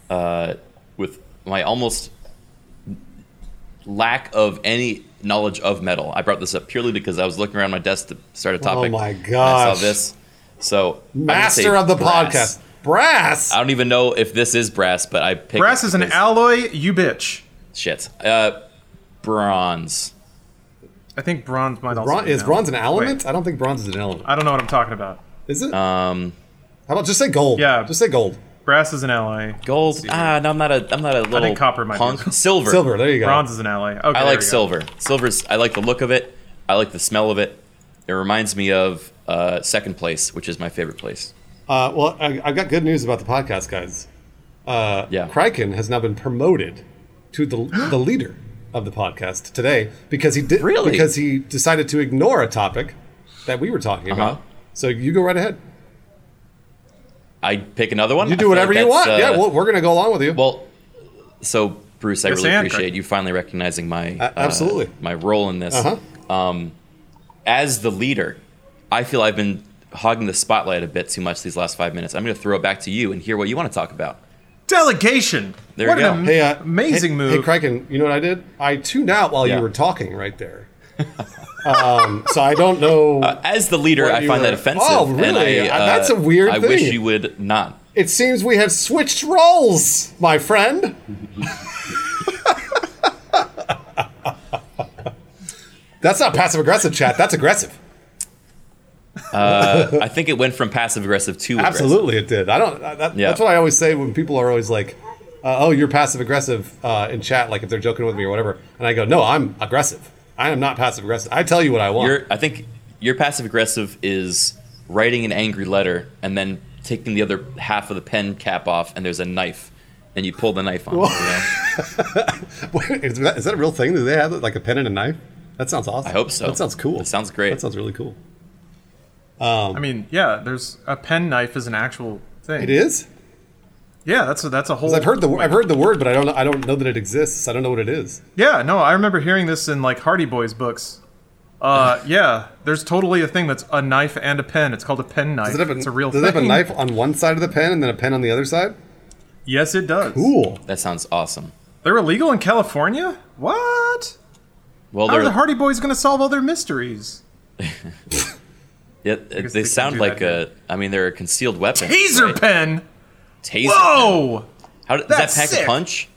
uh, with my almost lack of any knowledge of metal. I brought this up purely because I was looking around my desk to start a topic. Oh my god! I saw this. So I'm gonna say Master of the brass. podcast. Brass. I don't even know if this is brass, but I picked Brass is an alloy, you bitch. Shit. Uh, bronze. I think bronze might also Bron- be is an bronze an element. element? I don't think bronze is an element. I don't know what I'm talking about. Is it? Um, How about just say gold? Yeah. Just say gold. Brass is an alloy. gold. Ah, no, I'm not a. I'm not a little. I think copper might be punk. as well. Silver. Silver. There you go. Bronze is an alloy. Okay, I like we go. silver. Silver's. I like the look of it. I like the smell of it. It reminds me of uh, second place, which is my favorite place. Uh, well, I, I've got good news about the podcast, guys. Uh, Yeah. Kraken has now been promoted to the the leader of the podcast today because he did Really? because he decided to ignore a topic that we were talking Uh-huh. about. So you go right ahead. I pick another one. You do whatever like you want. uh, yeah, well, we're gonna go along with you. Well, so Bruce, I Yes, really and appreciate Craig. you finally recognizing my A- absolutely. uh, my role in this. Uh-huh. Um, as the leader, I feel I've been hogging the spotlight a bit too much these last five minutes. I'm going to throw it back to you and hear what you want to talk about. Delegation. There what you an go. am- hey, uh, amazing hey, move. Hey, Kraken, you know what I did? I tuned out while Yeah. you were talking right there. um, so I don't know. Uh, as the leader, I you find that offensive. Oh, and really? I, Uh, that's a weird I wish you would not. it seems we have switched roles, my friend. That's not passive aggressive, chat. That's aggressive. I think it went from passive aggressive to aggressive. Absolutely, it did. I don't. That, Yeah. That's what I always say when people are always like, uh, "Oh, you're passive aggressive" uh, in chat, like if they're joking with me or whatever. And I go, "No, I'm aggressive. I am not passive aggressive. I tell you what I want." Your, I think your passive aggressive is writing an angry letter and then taking the other half of the pen cap off, and there's a knife, and you pull the knife on. it, you know? is, that, is that a real thing? Do they have like a pen and a knife? That sounds awesome. I hope so. That sounds cool. That sounds great. That sounds really cool. I mean, yeah, there's a pen knife is an actual thing. It is. Yeah, that's a, that's a whole. 'Cause I've heard the I've heard the word, but I don't know, I don't know that it exists. I don't know what it is. Yeah, no, I remember hearing this in like Hardy Boys books. Uh, yeah, there's totally a thing that's a knife and a pen. It's called a pen knife. Does it have a, it's a real does thing. it have a knife on one side of the pen and then a pen on the other side? Yes, it does. Cool. that sounds awesome. They're illegal in California. What? Well, How they're, the Hardy Boys going to solve all their mysteries? yeah, they, they sound do like that a. I mean, they're a concealed weapon. Taser right? pen. Taser. pen. Whoa. How does that pack sick. a punch?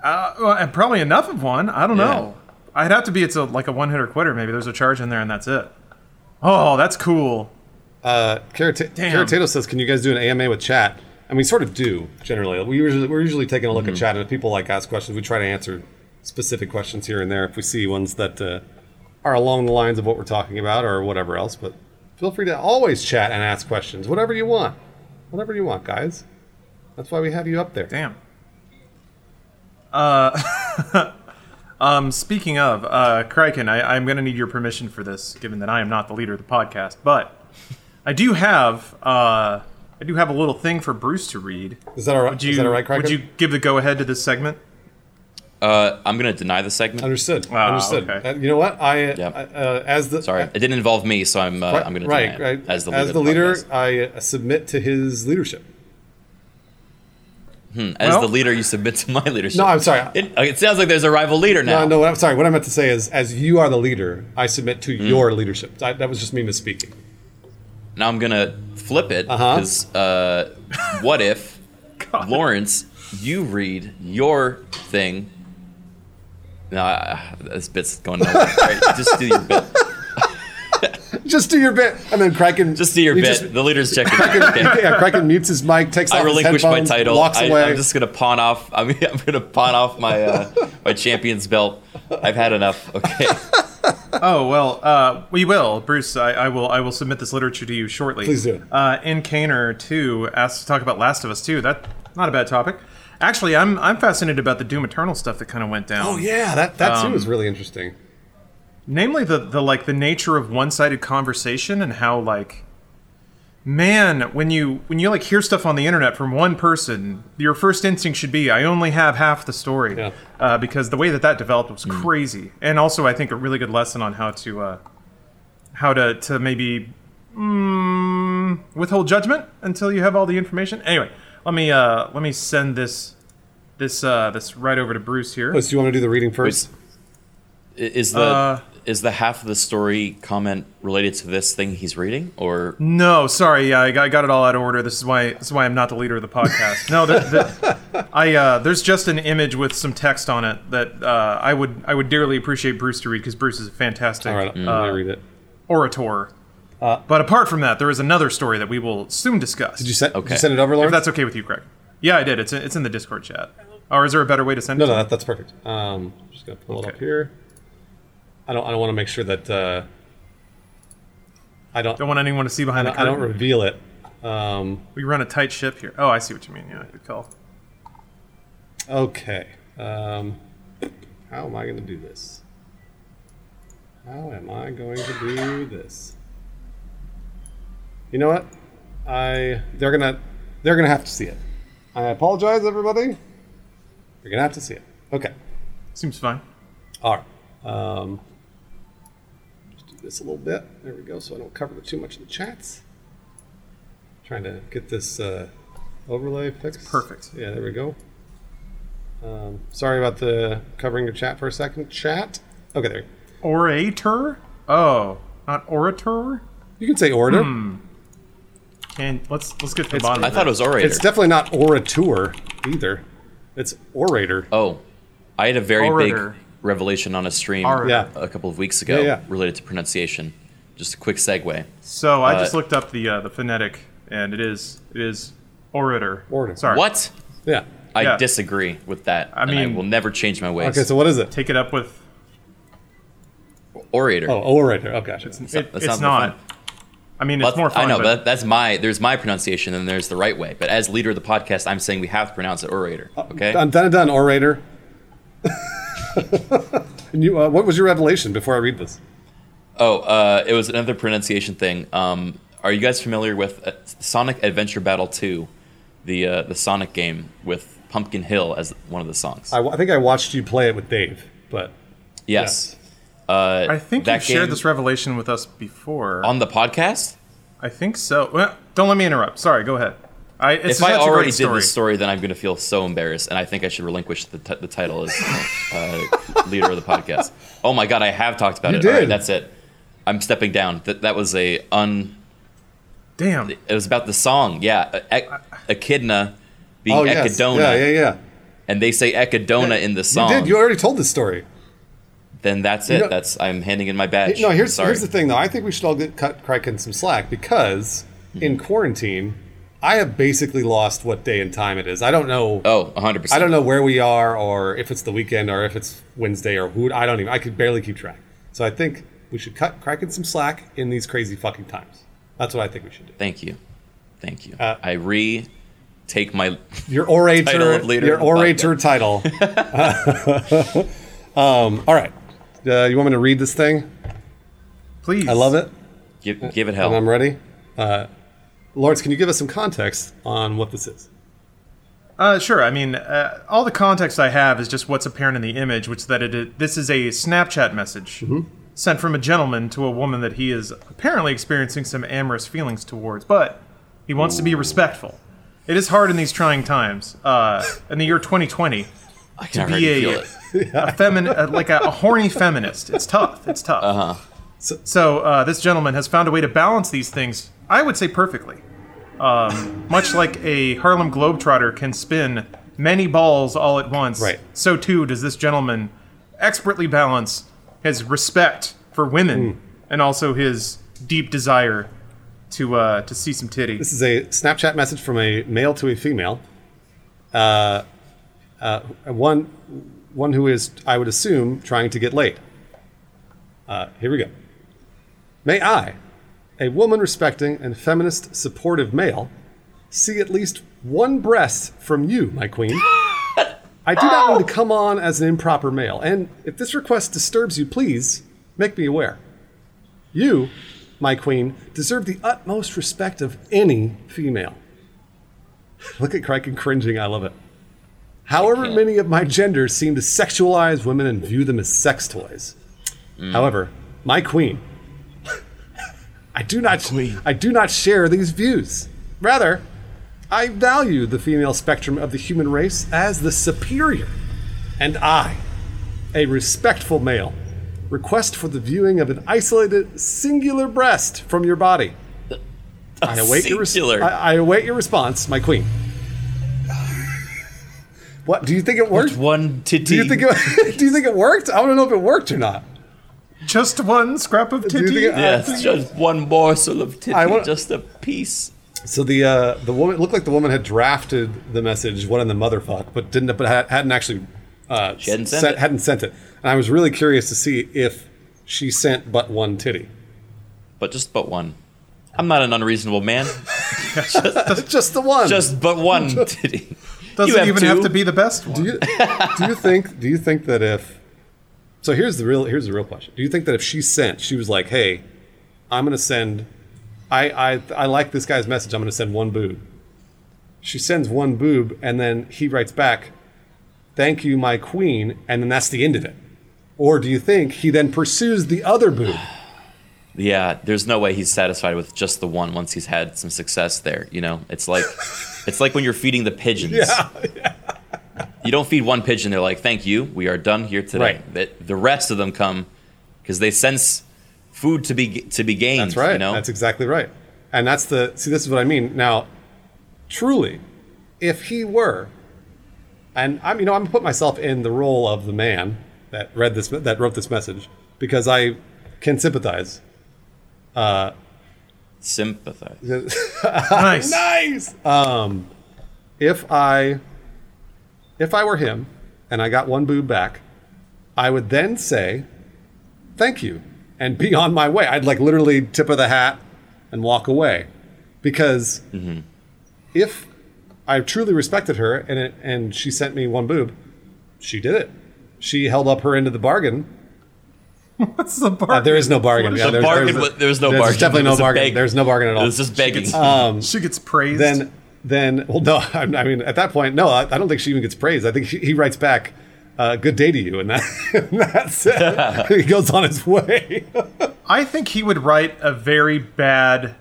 Uh, well, and probably enough of one. I don't Yeah. know. I'd have to be it's a like a one hitter quitter. Maybe there's a charge in there and that's it. Oh, that's cool. Uh, Carrot- Damn. Says, "Can you guys do an AMA with chat?" And we sort of do generally. We usually we're usually taking a look Mm-hmm. at chat, and if people like ask questions, we try to answer specific questions here and there if we see ones that uh, are along the lines of what we're talking about or whatever else. But feel free to always chat and ask questions, whatever you want, whatever you want, guys. That's why we have you up there. Damn. Uh, um, speaking of, uh, Kraken, I, I'm going to need your permission for this, given that I am not the leader of the podcast. But I do have, uh, I do have a little thing for Bruce to read. Is that all right? Would you, Is that all right, Kraken? would you give the go ahead to this segment? Uh, I'm gonna deny the segment. Understood. Ah, Understood. okay. Uh, you know what? I, Yeah. I uh, as the Sorry, it didn't involve me, so I'm. Uh, Right, I'm gonna right, deny it right. as the leader. as the the leader, podcast. I uh, submit to his leadership. As Well- the leader, you submit to my leadership. No, I'm sorry. It, it sounds like there's a rival leader now. No, no. I'm sorry. What I meant to say is, as you are the leader, I submit to Hmm. your leadership. I, that was just me misspeaking. Now I'm gonna flip it Uh-huh. because uh, what if Lawrence, you read your thing? No, I, this bit's going nowhere. All right, just do your bit. Just do your bit, and then Kraken. Just do your you bit. just- the leader's checking. Kraken, Okay. yeah, Kraken mutes his mic, takes I off his relinquish my title. walks I, away. I'm just gonna pawn off. I'm, I'm gonna pawn off my uh, my champion's belt. I've had enough. Okay. Oh well, uh, we will, Bruce. I, I will. I will submit this literature to you shortly. Please do. Uh, in Caner too asks to talk about Last of Us too. That not a bad topic. Actually, I'm I'm fascinated about the Doom Eternal stuff that kind of went down. oh yeah, that that Um, too is really interesting. namely the the like the nature of one-sided conversation and how like man when you when you like hear stuff on the internet from one person your first instinct should be i only have half the story Yeah. uh, because the way that that developed was crazy and also i think a really good lesson on how to uh, how to to maybe mm, withhold judgment until you have all the information anyway let me uh let me send this this uh this right over to bruce here Bruce, do you want to do the reading first? Is the Uh, is the half of the story comment related to this thing he's reading, or No, sorry. Yeah, I got, I got it all out of order. This is why. This is why I'm not the leader of the podcast. No, the, the, I uh, there's just an image with some text on it that uh, I would I would dearly appreciate Bruce to read because Bruce is a fantastic All right, I'm uh, gonna read it. orator. But apart from that, there is another story that we will soon discuss. Did you send? Did Okay. you send it over, if that's okay with you, Craig? Yeah, I did. It's it's in the Discord chat. Or is there a better way to send No, it? no, to that, that's perfect. Um, just gonna pull it up here. I don't. I don't want to make sure that. Uh, I don't. Don't want anyone to see behind the I don't reveal it. Um, we run a tight ship here. Oh, I see what you mean. Yeah, good call. okay. Um, how am I going to do this? How am I going to do this? You know what? I they're gonna they're gonna have to see it. I apologize, everybody. You're gonna have to see it. Okay. Seems fine. All right. Um, just do this a little bit. There we go, so I don't cover too much of the chats. Trying to get this uh, overlay fixed. perfect. Yeah, there we go. Um, sorry about the covering your chat for a second. Chat. Okay, there. Orator? Oh, not orator? You can say orator. And let's let's get to the It's- bottom. I of thought it was orator. It's definitely not orator either. It's orator. oh, I had a very Orator. big revelation on a stream Orator. Yeah. a couple of weeks ago Yeah, yeah. related to pronunciation. Just a quick segue. So I Uh, just looked up the uh, the phonetic, and it is it is orator. Orator. Sorry. What? Yeah. I Yeah. disagree with that. I and I mean- will never change my ways. Okay, so what is it? Take it up with. orator. Oh, orator. Oh, gotcha. It, that it's sounds more not. Fun. I mean, it's But- more fun. I know, but but that's my there's my pronunciation and there's the right way. But as leader of the podcast, I'm saying we have to pronounce it orator. Okay. Done, done, and done, orator. and you, uh, what was your revelation before I read this? Oh, uh, it was another pronunciation thing. Um, are you guys familiar with uh, Sonic Adventure Battle 2, the uh, the Sonic game with Pumpkin Hill as one of the songs? I, I think I watched you play it with Dave, but yes. Uh, I think you've shared this revelation with us before. on the podcast. I think so. Well, don't let me interrupt. Sorry. Go ahead. I, it's if I already did story. this story, then I'm going to feel so embarrassed, and I think I should relinquish the, t- the title as uh, leader of the podcast. Oh my god, I have talked about You it. All right, did. that's it. I'm stepping down. That that was a un. Damn. It was about the song. Yeah, e- echidna being oh yes, echidona, yeah, yeah, yeah. and they say echidona in the song. You did. You already told this story. Then that's it. know- that's I'm handing in my badge. No, here's Sorry. here's the thing though. I think we should all get cut Kraken some slack because in quarantine, I have basically lost what day and time it is. I don't know. Oh, 100. I don't know where we are, or if it's the weekend, or if it's Wednesday, or who. I don't even. I could barely keep track. So I think we should cut Kraken some slack in these crazy fucking times. That's what I think we should do. Thank you, thank you. Uh, I re take my Your orator, Title of leader your orator title. um, all right. Uh, you want me to read this thing? Please. I love it. give give it And hell. I'm ready. Uh, Lawrence, can you give us some context on what this is? Uh, sure. I mean, uh, all the context I have is just what's apparent in the image, which is that it is, this is a Snapchat message sent from a gentleman to a woman that he is apparently experiencing some amorous feelings towards, but he wants to be respectful. It is hard in these trying times. Uh, in the year 2020, I can be a- a femin- uh, like a, a horny feminist. It's tough. It's tough. Uh-huh. So- So, uh, this gentleman has found a way to balance these things. I would say perfectly. Um, much like a Harlem Globetrotter can spin many balls all at once, Right. so too does this gentleman expertly balance his respect for women Hmm. and also his deep desire to uh, to see some titty. This is a Snapchat message from a male to a female. Uh, uh, one, one who is, I would assume, trying to get laid. Uh, here we go. May I, a woman respecting and feminist supportive male, see at least one breast from you, my queen. I do not mean to come on as an improper male, and if this request disturbs you, please make me aware. You, my queen, deserve the utmost respect of any female. Look at Criken cringing. I love it. However, many of my genders seem to sexualize women and view them as sex toys. Mm. However, my queen, I do not, I do not share these views. Rather, I value the female spectrum of the human race as the superior, and I, a respectful male, Request for the viewing of an isolated singular breast from your body. I await your res- Singular. I, I await your response, my queen. What do you think it worked? One titty. Do you think it, do you think it worked? I want to know if it worked or not. Just one scrap of titty. think it- Yes, just one morsel of titty, I want- just a piece. So the uh, the woman it looked like the woman had drafted the message, "What in the motherfuck," but didn't, but had, hadn't actually uh, She hadn't sent sent, it. hadn't sent it. And I was really curious to see if she sent but one titty, But just but one. I'm not an unreasonable man. just the one. Just but one titty. Doesn't have even two. have to be the best one. do you, do you think do you think that if so here's the real here's the real question do you think that if she sent she was like hey i'm going to send I, I i like this guy's message i'm going to send one boob she sends one boob and then he writes back thank you my queen and then that's the end of it or do you think he then pursues the other boob Yeah, there's no way he's satisfied with just the one once he's had some success there. You know, it's like it's like when you're feeding the pigeons. yeah You don't feed one pigeon. They're like, "Thank you, we are done here today." Right. The, the rest of them come because they sense food to be to be gained. That's right. You know, That's exactly right. And that's the see. This is what I mean. Now, truly, if he were, and I'm, you know, I'm gonna put myself in the role of the man that read this, that wrote this message, because I can sympathize. Sympathize. nice. Nice. Um, if I, if I were him, and I got one boob back, I would then say, "Thank you," and be on my way. I'd like literally tip of the hat and walk away, because if I truly respected her and it, and she sent me one boob, she did it. She held up her end of the bargain. What's the bargain? Uh, there is no bargain. Yeah, The there's, bargain there's, wa- there was no there's bargain. definitely no was bargain. beg- There's no bargain at all. It was just begging. she gets praised. then then well no I, I mean at that point no I, I don't think she even gets praised I think he, he writes back uh, good day to you and that and that's it he goes on his way I think he would write a very bad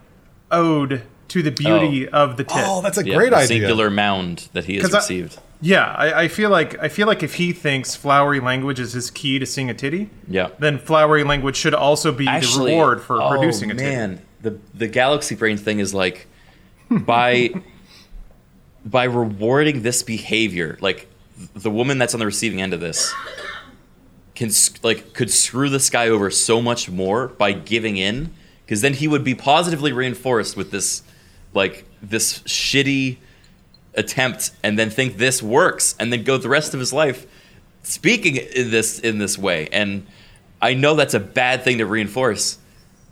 ode to the beauty oh. of the tit. oh that's a Yeah, great the idea Singular mound that he has 'Cause I- yeah, I, I feel like I feel like if he thinks flowery language is his key to seeing a titty, Yeah. then flowery language should also be the reward for oh, producing a titty. man, the the galaxy brain thing is like by by rewarding this behavior, like the woman that's on the receiving end of this can like could screw this guy over so much more by giving in, because then he would be positively reinforced with this like this shitty attempt, and then think this works, and then go the rest of his life speaking in this in this way. And i know that's a bad thing to reinforce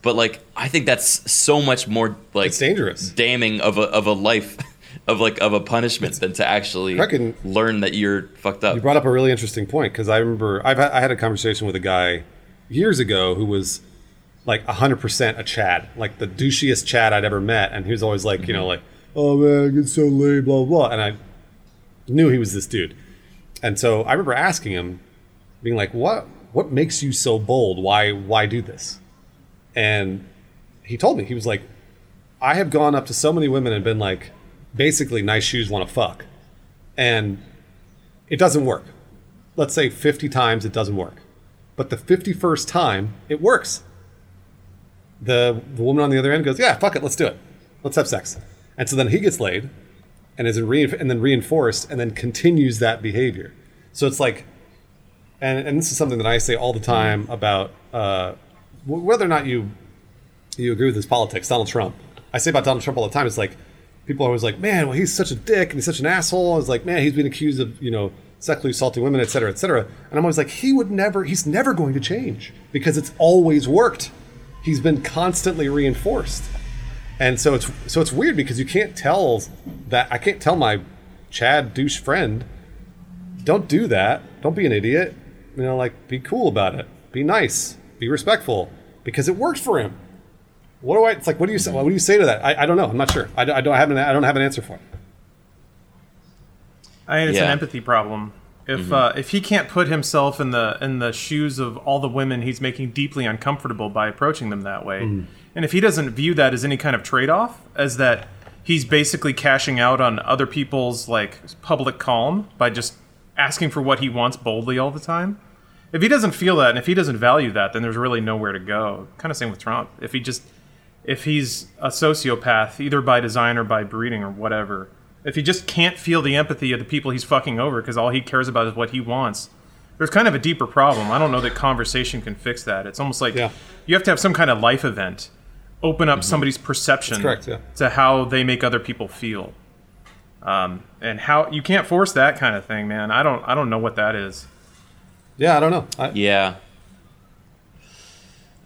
but like i think that's so much more like It's dangerous. damning of a of a life of like of a punishment than to actually reckon- learn that you're fucked up. You brought up a really interesting point because I remember I've I had a conversation with a guy years ago who was like 100% a Chad, like the douchiest Chad I'd ever met. And he was always like, you know, mm-hmm. like, oh man, I get so late, blah, blah. And I knew he was this dude. And so I remember asking him, being like, what, what makes you so bold? Why, why do this? And he told me, he was like, I have gone up to so many women and been like, basically, nice shoes want to fuck. And it doesn't work. Let's say 50 times it doesn't work. But the 51st time, it works. The, the woman on the other end goes, Yeah, fuck it, let's do it. Let's have sex. And so then he gets laid and is rein- and then reinforced and then continues that behavior. So it's like, and, and this is something that I say all the time about uh, wh- whether or not you you agree with his politics, Donald Trump. I say about Donald Trump all the time. It's like people are always like, man, well, he's such a dick and he's such an asshole. It's like, man, he's been accused of you know sexually assaulting women, et cetera, et cetera. And I'm always like, he would never, he's never going to change because it's always worked. He's been constantly reinforced, and so it's so it's weird because you can't tell that I can't tell my Chad douche friend, don't do that. Don't be an idiot. You know, like be cool about it. Be nice. Be respectful because it worked for him. What do I? It's like, what do you say? What do you say to that? I, I don't know. I'm not sure. I, I don't have an I don't have an answer for it. I mean, it's an empathy problem. If uh, if he can't put himself in the in the shoes of all the women he's making deeply uncomfortable by approaching them that way, and if he doesn't view that as any kind of trade off, as that he's basically cashing out on other people's like public calm by just asking for what he wants boldly all the time. if he doesn't feel that and if he doesn't value that, then there's really nowhere to go. Kind of same with Trump. If he just if he's a sociopath, either by design or by breeding or whatever, if he just can't feel the empathy of the people he's fucking over because all he cares about is what he wants, there's kind of a deeper problem. I don't know that conversation can fix that. It's almost like Yeah. you have to have some kind of life event, open up somebody's perception Mm-hmm. That's correct, yeah. to how they make other people feel. Um, and how you can't force that kind of thing, man. I don't. I don't know what that is. Yeah, I don't know. I, Yeah.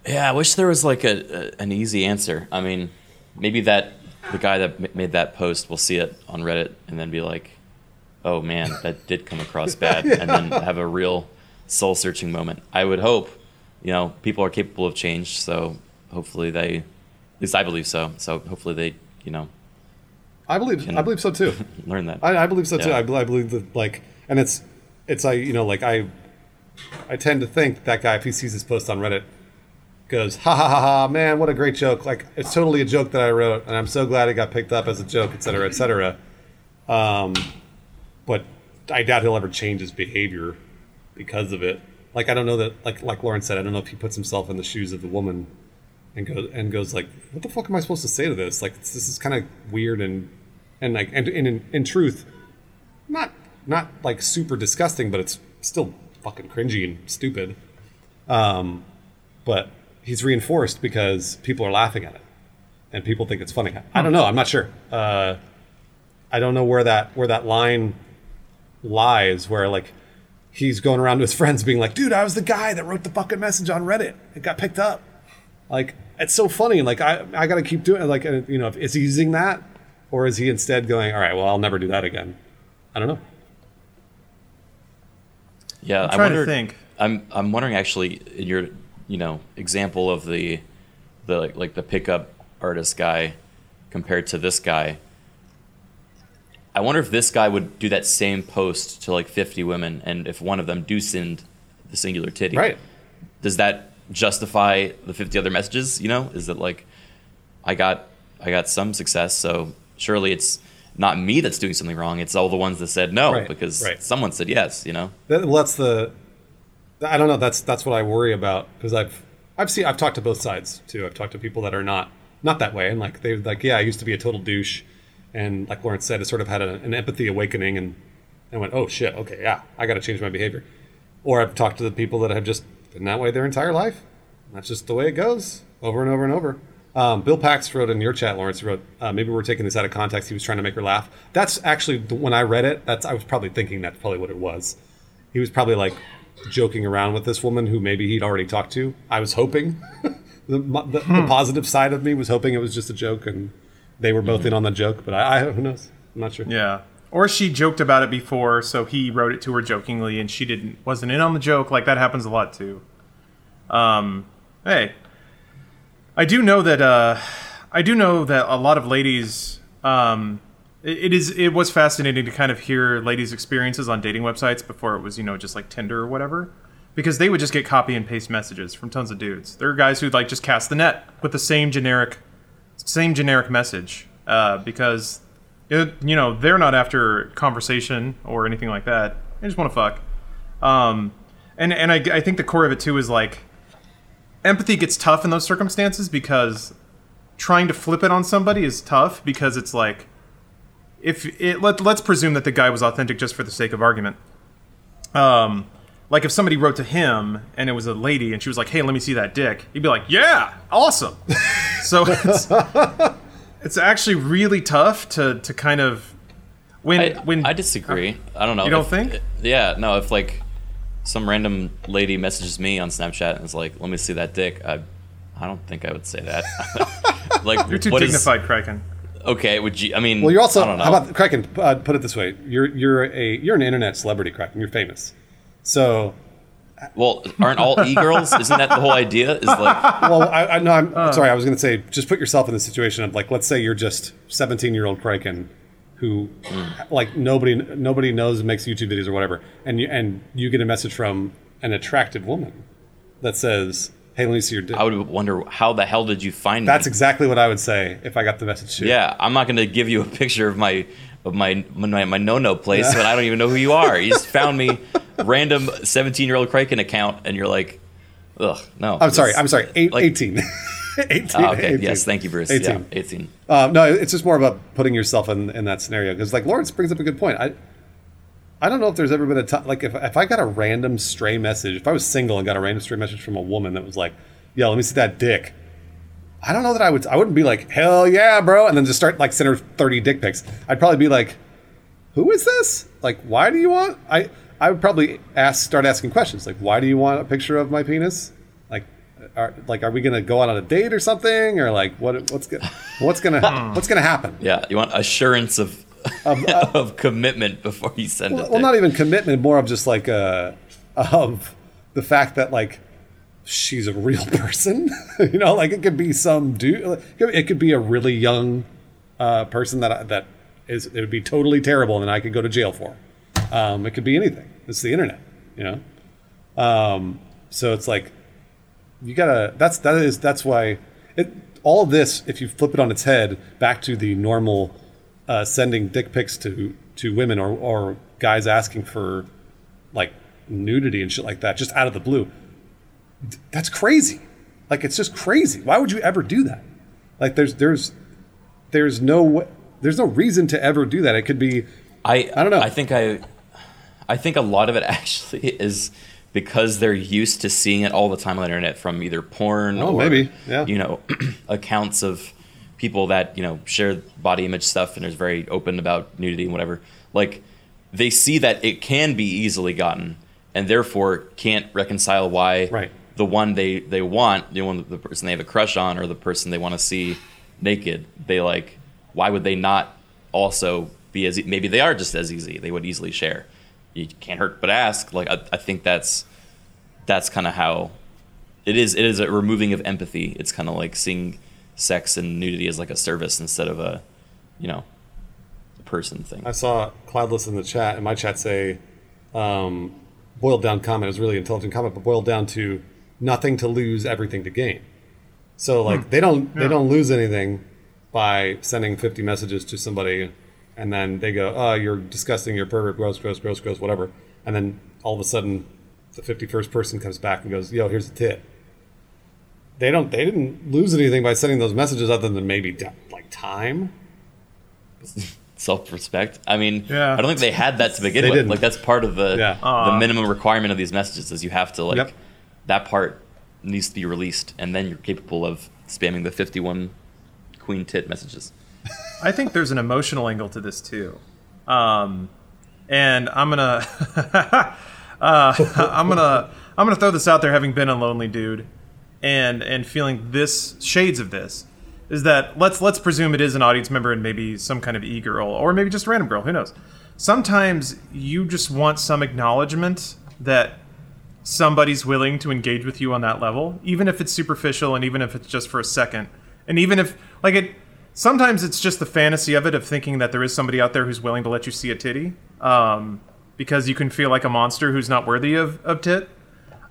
Yeah, I wish there was like a, a an easy answer. I mean, maybe that the guy that made that post will see it on Reddit and then be like, "Oh man, that did come across bad," and then have a real soul searching moment. I would hope, you know, people are capable of change, so hopefully they, at least I believe so. So hopefully they, you know, I believe I believe so too. learn that. I, I believe so too. I, I believe that like, and it's it's I you know like I I tend to think that guy if he sees his post on Reddit goes ha ha ha ha man what a great joke like it's totally a joke that I wrote and I'm so glad it got picked up as a joke et cetera et cetera. Um, but I doubt he'll ever change his behavior because of it. Like I don't know that like like Lauren said I don't know if he puts himself in the shoes of the woman and goes and goes like, "What the fuck am I supposed to say to this? Like, this is kind of weird and and like and, and in, in truth, not not like super disgusting, but it's still fucking cringy and stupid. Um, but he's reinforced because people are laughing at it, and people think it's funny. I don't know. I'm not sure. Uh, I don't know where that where that line lies. Where like he's going around to his friends being like, "Dude, I was the guy that wrote the fucking message on Reddit. It got picked up." Like it's so funny. Like I I got to keep doing it. Like uh, you know, is he using that, or is he instead going, "All right, well, I'll never do that again." I don't know. Yeah, I'm I trying to think. I'm I'm wondering actually in your you know example of the the like, like the pickup artist guy compared to this guy. I wonder if this guy would do that same post to like 50 women, and if one of them do send the singular titty, Right. Does that justify the 50 other messages? You know, is it like I got I got some success, so surely it's not me that's doing something wrong. It's all the ones that said no Right, because right. someone said yes. You know. That, well, that's the. I don't know. That's that's what I worry about because I've I've seen I've talked to both sides too. I've talked to people that are not not that way and like they're like yeah I used to be a total douche, and like Lawrence said, it sort of had a, an empathy awakening and and went oh shit okay yeah I got to change my behavior, or I've talked to the people that have just been that way their entire life. That's just the way it goes over and over and over. Um, Bill Pax wrote in your chat, Lawrence wrote, uh, maybe we're taking this out of context. He was trying to make her laugh. That's actually when I read it. That's I was probably thinking that's probably what it was. He was probably like joking around with this woman who maybe he'd already talked to. I was hoping the, the, the positive side of me was hoping it was just a joke and they were both in on the joke. But I, I who knows? I'm not sure. Yeah. Or she joked about it before, so he wrote it to her jokingly, and she didn't wasn't in on the joke. Like that happens a lot too. Um, hey, I do know that uh, I do know that a lot of ladies. Um, it, is it was fascinating to kind of hear ladies' experiences on dating websites before it was you know just like Tinder or whatever, because they would just get copy and paste messages from tons of dudes. There are guys who like just cast the net with the same generic, same generic message uh, because it, you know they're not after conversation or anything like that. They just want to fuck. Um, and and I, I think the core of it too is like empathy gets tough in those circumstances because trying to flip it on somebody is tough because it's like if it let, let's presume that the guy was authentic just for the sake of argument um like if somebody wrote to him and it was a lady and she was like hey let me see that dick he'd be like yeah awesome so it's, it's actually really tough to to kind of when I, when I disagree. I don't know. You don't If- think? Yeah, no. If like some random lady messages me on Snapchat and is like, "Let me see that dick," I, I don't think I would say that. like, you're too what is- dignified Kraken okay, would you? I mean, Well, you're also I don't know. how about Kraken? Uh, put it this way: you're you're a you're an internet celebrity, Kraken. You're famous. So well, aren't all e girls? Isn't that the whole idea? Is like, well, I, I no, I'm Uh. sorry. I was going to say, just put yourself in the situation of like, let's say you're just 17 year old Kraken, who, like, nobody nobody knows makes YouTube videos or whatever, and you and you get a message from an attractive woman that says, "Hey, let me see your dick." I would wonder how the hell did you find it? That's me? exactly what I would say if I got the message too. Yeah, I'm not going to give you a picture of my of my my, my no no place, but I don't even know who you are. You just found me random 17 year old Kraken account, and you're like, ugh, no. I'm sorry. I'm sorry. Eight, like- 18. 18. Ah, okay. 18. Yes. Thank you, Bruce. 18. Yeah. 18. Uh, no, it's just more about putting yourself in, in that scenario because, like, Lawrence brings up a good point. I, I don't know if there's ever been a time like if if I got a random stray message, if I was single and got a random stray message from a woman that was like, "Yo, let me see that dick." I don't know that I would. I wouldn't be like, "Hell yeah, bro," and then just start like send her thirty dick pics. I'd probably be like, "Who is this? Like, why do you want?" I I would probably ask, start asking questions like, "Why do you want a picture of my penis?" Like, are like, are we gonna go out on a date or something, or like, what what's gonna what's gonna hmm. what's gonna happen? Yeah. You want assurance of of commitment before you send Well, it. well, not even commitment, more of just like uh, of the fact that like she's a real person. you know, like it could be some dude. It could be a really young uh, person that I- that is. It would be totally terrible, and then I could go to jail for. Um, it could be anything. It's the internet. You know. Um, so it's like you gotta. That's that is that's why it. All of this, if you flip it on its head, back to the normal uh, sending dick pics to to women or or guys asking for like nudity and shit like that, just out of the blue. That's crazy. Like it's just crazy. Why would you ever do that? Like there's there's there's no there's no reason to ever do that. It could be I I don't know. I think I I think a lot of it actually is because they're used to seeing it all the time on the internet from either porn Oh, or maybe, yeah. you know accounts of people that you know share body image stuff and is very open about nudity and whatever. Like they see that it can be easily gotten and therefore can't reconcile why Right. the one they they want, the one the person they have a crush on or the person they want to see naked, they like why would they not also be as maybe they are just as easy. They would easily share. You can't hurt but ask. Like I, I think that's that's kind of how it is. It is a removing of empathy. It's kind of like seeing sex and nudity as like a service instead of a you know a person thing. I saw Cloudless in the chat, in my chat say, um, boiled down comment. It was a really intelligent comment, but boiled down to nothing to lose, everything to gain. So like they don't they don't lose anything by sending 50 messages to somebody, and then they go, "Oh, you're disgusting, you're pervert, gross, gross, gross, gross, whatever," and then all of a sudden, the 51st person comes back and goes, "Yo, here's a tit." They don't. They didn't lose anything by sending those messages, other than maybe like time. Self respect. I mean, Yeah. I don't think they had that to begin They with. didn't. Like that's part of the Yeah. the minimum requirement of these messages is you have to like Yep. that part needs to be released, and then you're capable of spamming the 51 queen tit messages. I think there's an emotional angle to this too, um, and I'm gonna, uh, I'm gonna, I'm gonna throw this out there, having been a lonely dude, and and feeling this shades of this, is that let's let's presume it is an audience member and maybe some kind of e girl or maybe just a random girl, who knows? Sometimes you just want some acknowledgement that somebody's willing to engage with you on that level, even if it's superficial and even if it's just for a second. And even if, like, it, sometimes it's just the fantasy of it of thinking that there is somebody out there who's willing to let you see a titty um, because you can feel like a monster who's not worthy of, of tit.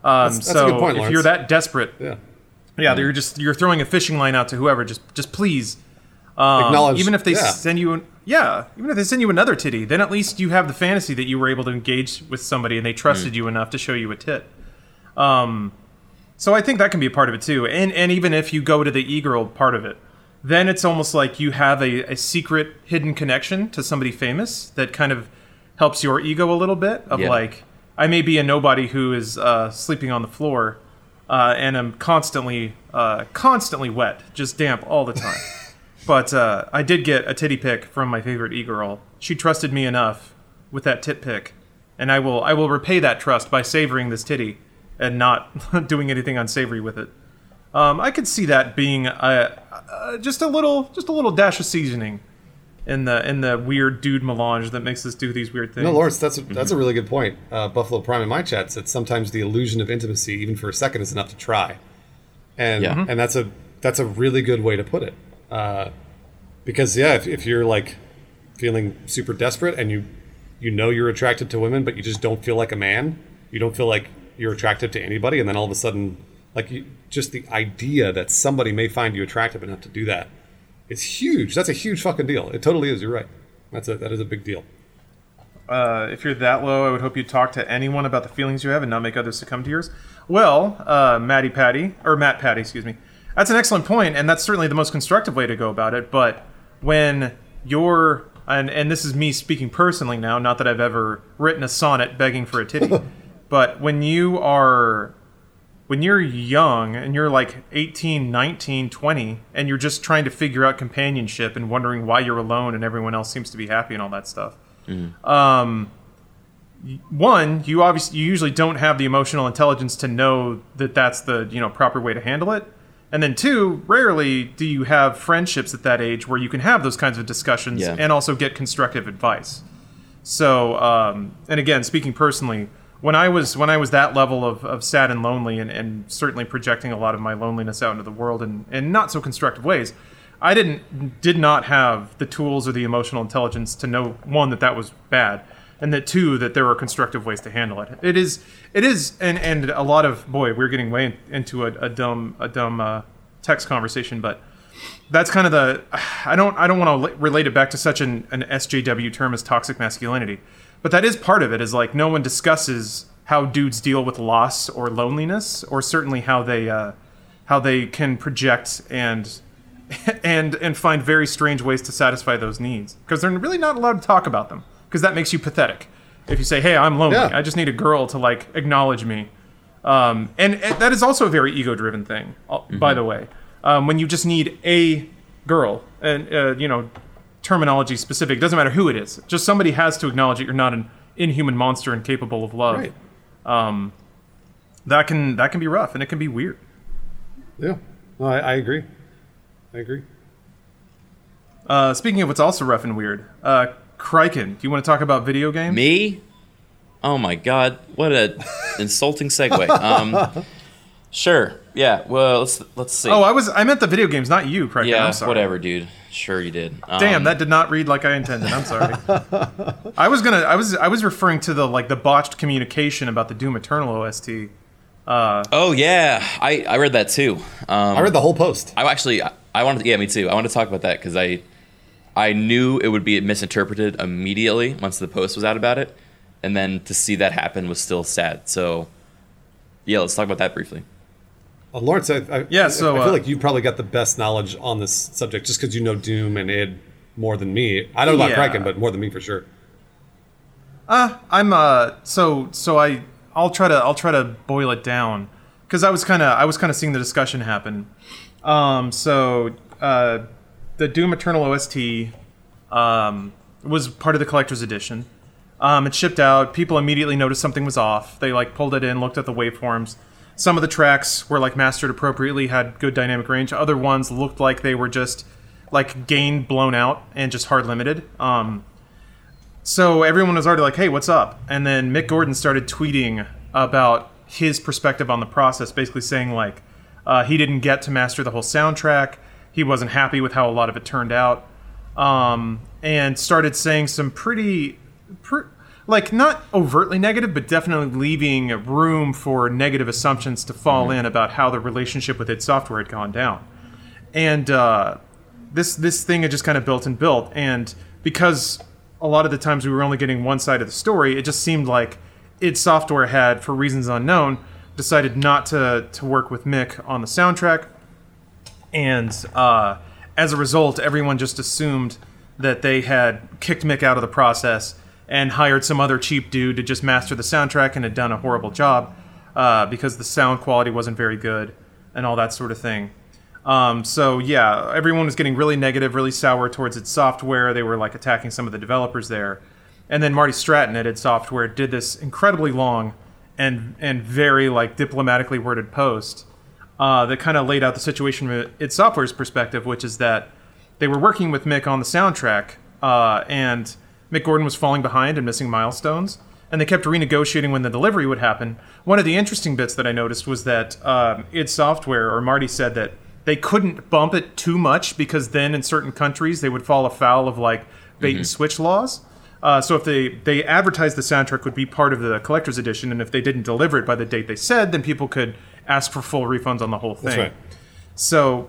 Um, that's a so good point, if Lawrence. you're that desperate, Yeah. yeah, you're just you're throwing a fishing line out to whoever. Just just please, um, Acknowledge- even if they yeah. send you, an, yeah, even if they send you another titty, then at least you have the fantasy that you were able to engage with somebody and they trusted you enough to show you a tit. Um, so I think that can be a part of it too. And and even if you go to the e-girl part of it, then it's almost like you have a, a secret hidden connection to somebody famous that kind of helps your ego a little bit of Yeah. like I may be a nobody who is uh, sleeping on the floor uh, and I'm constantly uh, constantly wet, just damp all the time. but uh, I did get a titty pic from my favorite e-girl. She trusted me enough with that tit pic, and I will I will repay that trust by savoring this titty and not doing anything unsavory with it. Um, I could see that being just a little just a little dash of seasoning in the in the weird dude melange that makes us do these weird things. No, Lawrence, that's a, that's a really good point. Uh, Buffalo Prime in my chat said sometimes the illusion of intimacy, even for a second, is enough to try, and Yeah. and that's a that's a really good way to put it. Uh, because yeah, if, if you're like feeling super desperate and you you know you're attracted to women, but you just don't feel like a man, you don't feel like you're attracted to anybody, and then all of a sudden, like you, just the idea that somebody may find you attractive enough to do that is huge. That's a huge fucking deal. It totally is. You're right. That's a that is a big deal. Uh, if you're that low, I would hope you talk to anyone about the feelings you have and not make others succumb to yours. Well, uh, Matty Patty, or Matt Patty, excuse me. That's an excellent point, and that's certainly the most constructive way to go about it. But when you're, and, and this is me speaking personally now, not that I've ever written a sonnet begging for a titty, but when you are when you're young and you're like 18, 19, 20, and you're just trying to figure out companionship and wondering why you're alone and everyone else seems to be happy and all that stuff. Um, one, you obviously you usually don't have the emotional intelligence to know that that's the you know proper way to handle it. And then two, rarely do you have friendships at that age where you can have those kinds of discussions Yeah. and also get constructive advice. So, um, and again, speaking personally, when I was when I was that level of, of sad and lonely, and, and certainly projecting a lot of my loneliness out into the world in, in not so constructive ways, I didn't did not have the tools or the emotional intelligence to know one that that was bad, and that two that there are constructive ways to handle it. It is it is, and and a lot of boy, we're getting way into a, a dumb a dumb uh, text conversation, but that's kind of the I don't I don't want to relate it back to such an, an SJW term as toxic masculinity, but that is part of it. Is like no one discusses how dudes deal with loss or loneliness, or certainly how they uh, how they can project and and and find very strange ways to satisfy those needs because they're really not allowed to talk about them because that makes you pathetic. If you say, "Hey, I'm lonely. Yeah. I just need a girl to like acknowledge me," um, and, and that is also a very ego-driven thing, uh, by the way. Um, when you just need a girl, and uh, you know, terminology specific It doesn't matter who it is. Just somebody has to acknowledge that you're not an inhuman monster and capable of love. Right. That can that can be rough and it can be weird. Yeah. No, I, I agree. I agree. Uh, speaking of what's also rough and weird, uh, Criken, do you want to talk about video games? Me? Oh my god, what a insulting segue. Um, sure. Yeah. Well, let's let's see. Oh, I was I meant the video games, not you, Criken. yeah. I'm sorry. Whatever, dude. Sure, you did. Um, Damn, that did not read like I intended. I'm sorry. I was gonna. I was. I was referring to the like the botched communication about the Doom Eternal OST. Oh yeah, I I read that too. Um, I read the whole post. I actually I- I wanted to, yeah me too. I wanted to talk about that because I I knew it would be misinterpreted immediately once the post was out about it, and then to see that happen was still sad. So yeah, let's talk about that briefly. Uh, Lawrence, I, I, Yeah, so, I feel uh, like you probably got the best knowledge on this subject just because you know Doom and id more than me. I don't know about Yeah. Kraken, but more than me for sure. I'm uh so so I I'll try to I'll try to boil it down because I was kind of I was kind of seeing the discussion happen. Um, so uh, the Doom Eternal OST um, was part of the collector's edition. Um, it shipped out. People immediately noticed something was off. They like pulled it in, looked at the waveforms. Some of the tracks were like mastered appropriately, had good dynamic range. Other ones looked like they were just like gain blown out and just hard limited. Um, so everyone was already like, "Hey, what's up?" And then Mick Gordon started tweeting about his perspective on the process, basically saying like uh, he didn't get to master the whole soundtrack. He wasn't happy with how a lot of it turned out, um, and started saying some pretty, pr- like not overtly negative, but definitely leaving room for negative assumptions to fall in about how the relationship with id Software had gone down. And uh, this this thing had just kind of built and built and because a lot of the times we were only getting one side of the story it just seemed like id Software had for reasons unknown decided not to to work with mick on the soundtrack. And uh, as a result everyone just assumed that they had kicked mick out of the process and hired some other cheap dude to just master the soundtrack and had done a horrible job uh, because the sound quality wasn't very good and all that sort of thing um, so yeah, everyone was getting really negative, really sour towards id Software. They were like attacking some of the developers there, and then Marty Stratton at id Software did this incredibly long and and very like diplomatically worded post uh, that kind of laid out the situation from id Software's perspective, which is that they were working with Mick on the soundtrack, uh, and Mick Gordon was falling behind and missing milestones. And they kept renegotiating when the delivery would happen. One of the interesting bits that I noticed was that um, id Software or Marty said that they couldn't bump it too much because then in certain countries they would fall afoul of like bait and switch laws. Uh, so if they they advertised the soundtrack would be part of the collector's edition, and if they didn't deliver it by the date they said, then people could ask for full refunds on the whole thing. That's right. So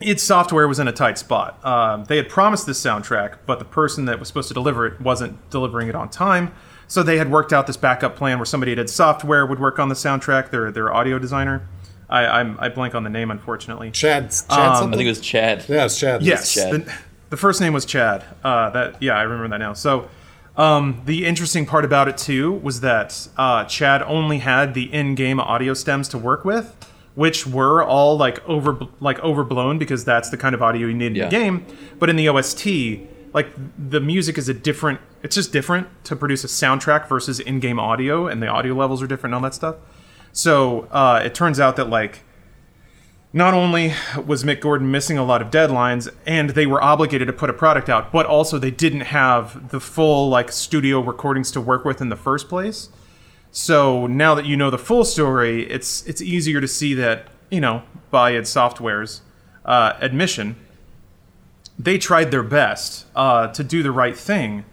id Software was in a tight spot. Um, they had promised this soundtrack, but the person that was supposed to deliver it wasn't delivering it on time. So they had worked out this backup plan where somebody at id Software would work on the soundtrack, their their audio designer. I, I'm, I blank on the name, unfortunately. Chad, Chad Um, I think it was Chad. yeah, it's Chad. Yes, Chad. the, the first name was Chad. Uh, that yeah, I remember that now. So um, the interesting part about it too was that uh, Chad only had the in-game audio stems to work with, which were all like over like overblown because that's the kind of audio you need in Yeah. the game. But in the OST, like the music is a different. It's just different to produce a soundtrack versus in-game audio, and the audio levels are different and all that stuff. So uh, it turns out that like not only was Mick Gordon missing a lot of deadlines and they were obligated to put a product out, but also they didn't have the full like studio recordings to work with in the first place. So now that you know the full story, it's it's easier to see that you know by id Software's uh, admission, they tried their best uh, to do the right thing.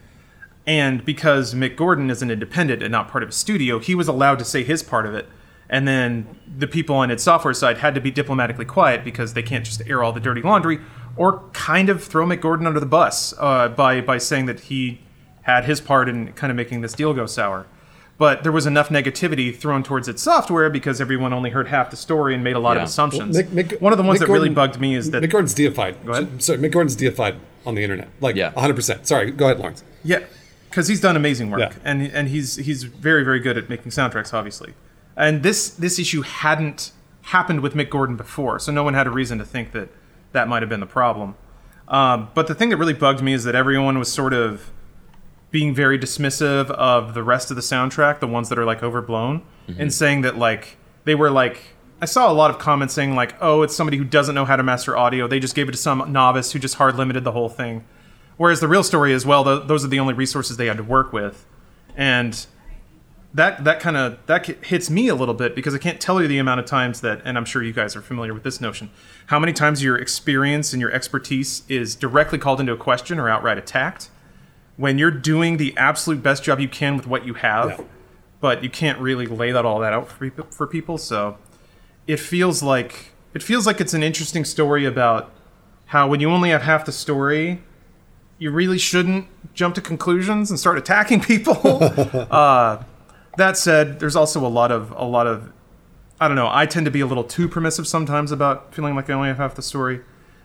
And because Mick Gordon is an independent and not part of a studio, he was allowed to say his part of it. And then the people on id Software side had to be diplomatically quiet because they can't just air all the dirty laundry or kind of throw Mick Gordon under the bus uh, by, by saying that he had his part in kind of making this deal go sour. But there was enough negativity thrown towards id Software because everyone only heard half the story and made a lot Yeah. of assumptions. Mick- Mick- One of the ones Mick that really bugged me is that Mick Gordon's deified. Go ahead. Sorry, Mick Gordon's deified on the internet. Like, Yeah. 100%. Sorry, go ahead, Lawrence. Yeah, because he's done amazing work, Yeah. and and he's he's very very good at making soundtracks, obviously. And this this issue hadn't happened with Mick Gordon before, so no one had a reason to think that that might have been the problem. Um, but the thing that really bugged me is that everyone was sort of being very dismissive of the rest of the soundtrack, the ones that are like overblown, mm-hmm. and saying that like they were like. I saw a lot of comments saying like, "Oh, it's somebody who doesn't know how to master audio. They just gave it to some novice who just hard limited the whole thing." Whereas the real story is, well, th those are the only resources they had to work with, and that that kind of that hits me a little bit because I can't tell you the amount of times that, and I'm sure you guys are familiar with this notion, how many times your experience and your expertise is directly called into a question or outright attacked when you're doing the absolute best job you can with what you have, Yeah. but you can't really lay that all that out for people, for people. So it feels like it feels like it's an interesting story about how when you only have half the story, you really shouldn't jump to conclusions and start attacking people. uh, that said, there's also a lot of a lot of I don't know. I tend to be a little too permissive sometimes about feeling like I only have half the story,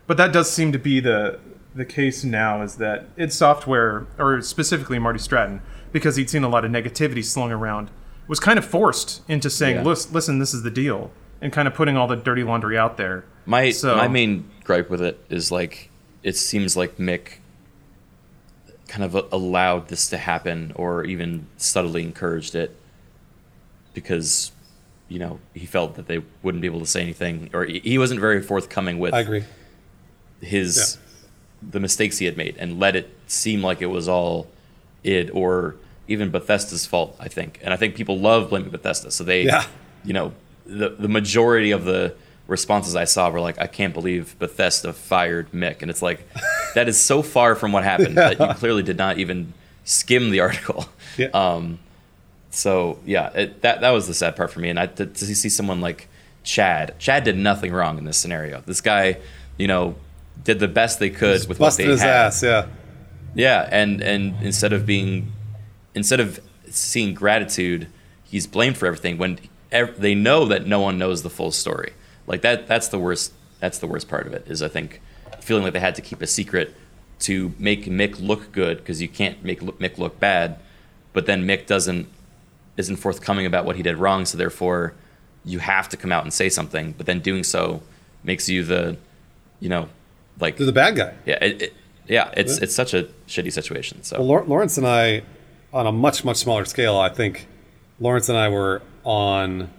but that does seem to be the the case now. Is that id Software, or specifically Marty Stratton, because he'd seen a lot of negativity slung around, was kind of forced into saying, Yeah. "Listen, this is the deal," and kind of putting all the dirty laundry out there. My So- my main gripe with it is like it seems like Mick kind of allowed this to happen or even subtly encouraged it because you know he felt that they wouldn't be able to say anything or he he wasn't very forthcoming with I agree. his the mistakes he had made and let it seem like it was all id or even Bethesda's fault, I think. And I think people love blaming Bethesda. So they Yeah. you know, the the majority of the responses I saw were like, I can't believe Bethesda fired Mick. And it's like that is so far from what happened that you clearly did not even skim the article. Yeah. Um so yeah, it, that that was the sad part for me. And I to, to see someone like Chad. Chad did nothing wrong in this scenario. This guy, you know, did the best they could with what Busted they his had. ass, yeah. Yeah, and and instead of being, instead of seeing gratitude, he's blamed for everything when ev- they know that no one knows the full story. Like that. That's the worst. That's the worst part of it. Is I think feeling like they had to keep a secret to make Mick look good because you can't make Mick look bad, but then Mick doesn't isn't forthcoming about what he did wrong, so therefore you have to come out and say something. But then doing so makes you the, you know, like They're the bad guy. yeah, it, it, yeah, it's Yeah. it's such a shitty situation. So Well, Lawrence and I, on a much much smaller scale, I think Lawrence and I were on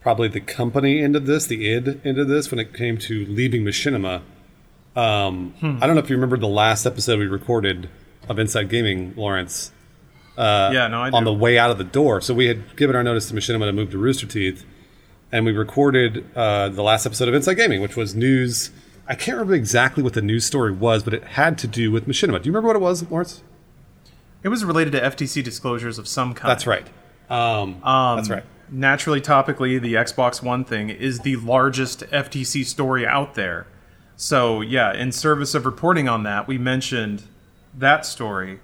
probably the company end of this, the id end of this, when it came to leaving Machinima. Um, I don't know if you remember the last episode we recorded of Inside Gaming, Lawrence. yeah, no, I do. on the way out of the door. So we had given our notice to Machinima to move to Rooster Teeth, and we recorded uh, the last episode of Inside Gaming, which was news. I can't remember exactly what the news story was, but it had to do with Machinima. Do you remember what it was, Lawrence? it was related to FTC disclosures of some kind. That's right. Um, Um, that's right. Naturally, topically, the Xbox One thing is the largest FTC story out there. So yeah, in service of reporting on that, we mentioned that story,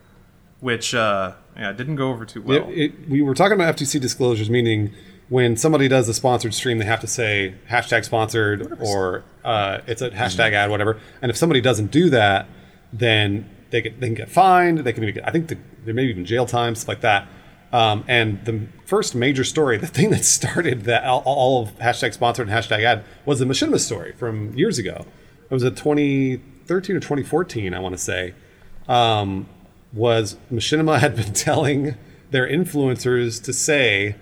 which uh, yeah didn't go over too well. It, it, we were talking about FTC disclosures, meaning when somebody does a sponsored stream, they have to say hashtag sponsored or uh, it's a hashtag ad, whatever. And if somebody doesn't do that, then they, get, they can get fined. They can even get, I think the, there may be even jail time, stuff like that. Um, and the first major story, the thing that started that all, all of hashtag sponsored and hashtag ad was the Machinima story from years ago. It was a 2013 or 2014, I want to say. Um, was Machinima had been telling their influencers to say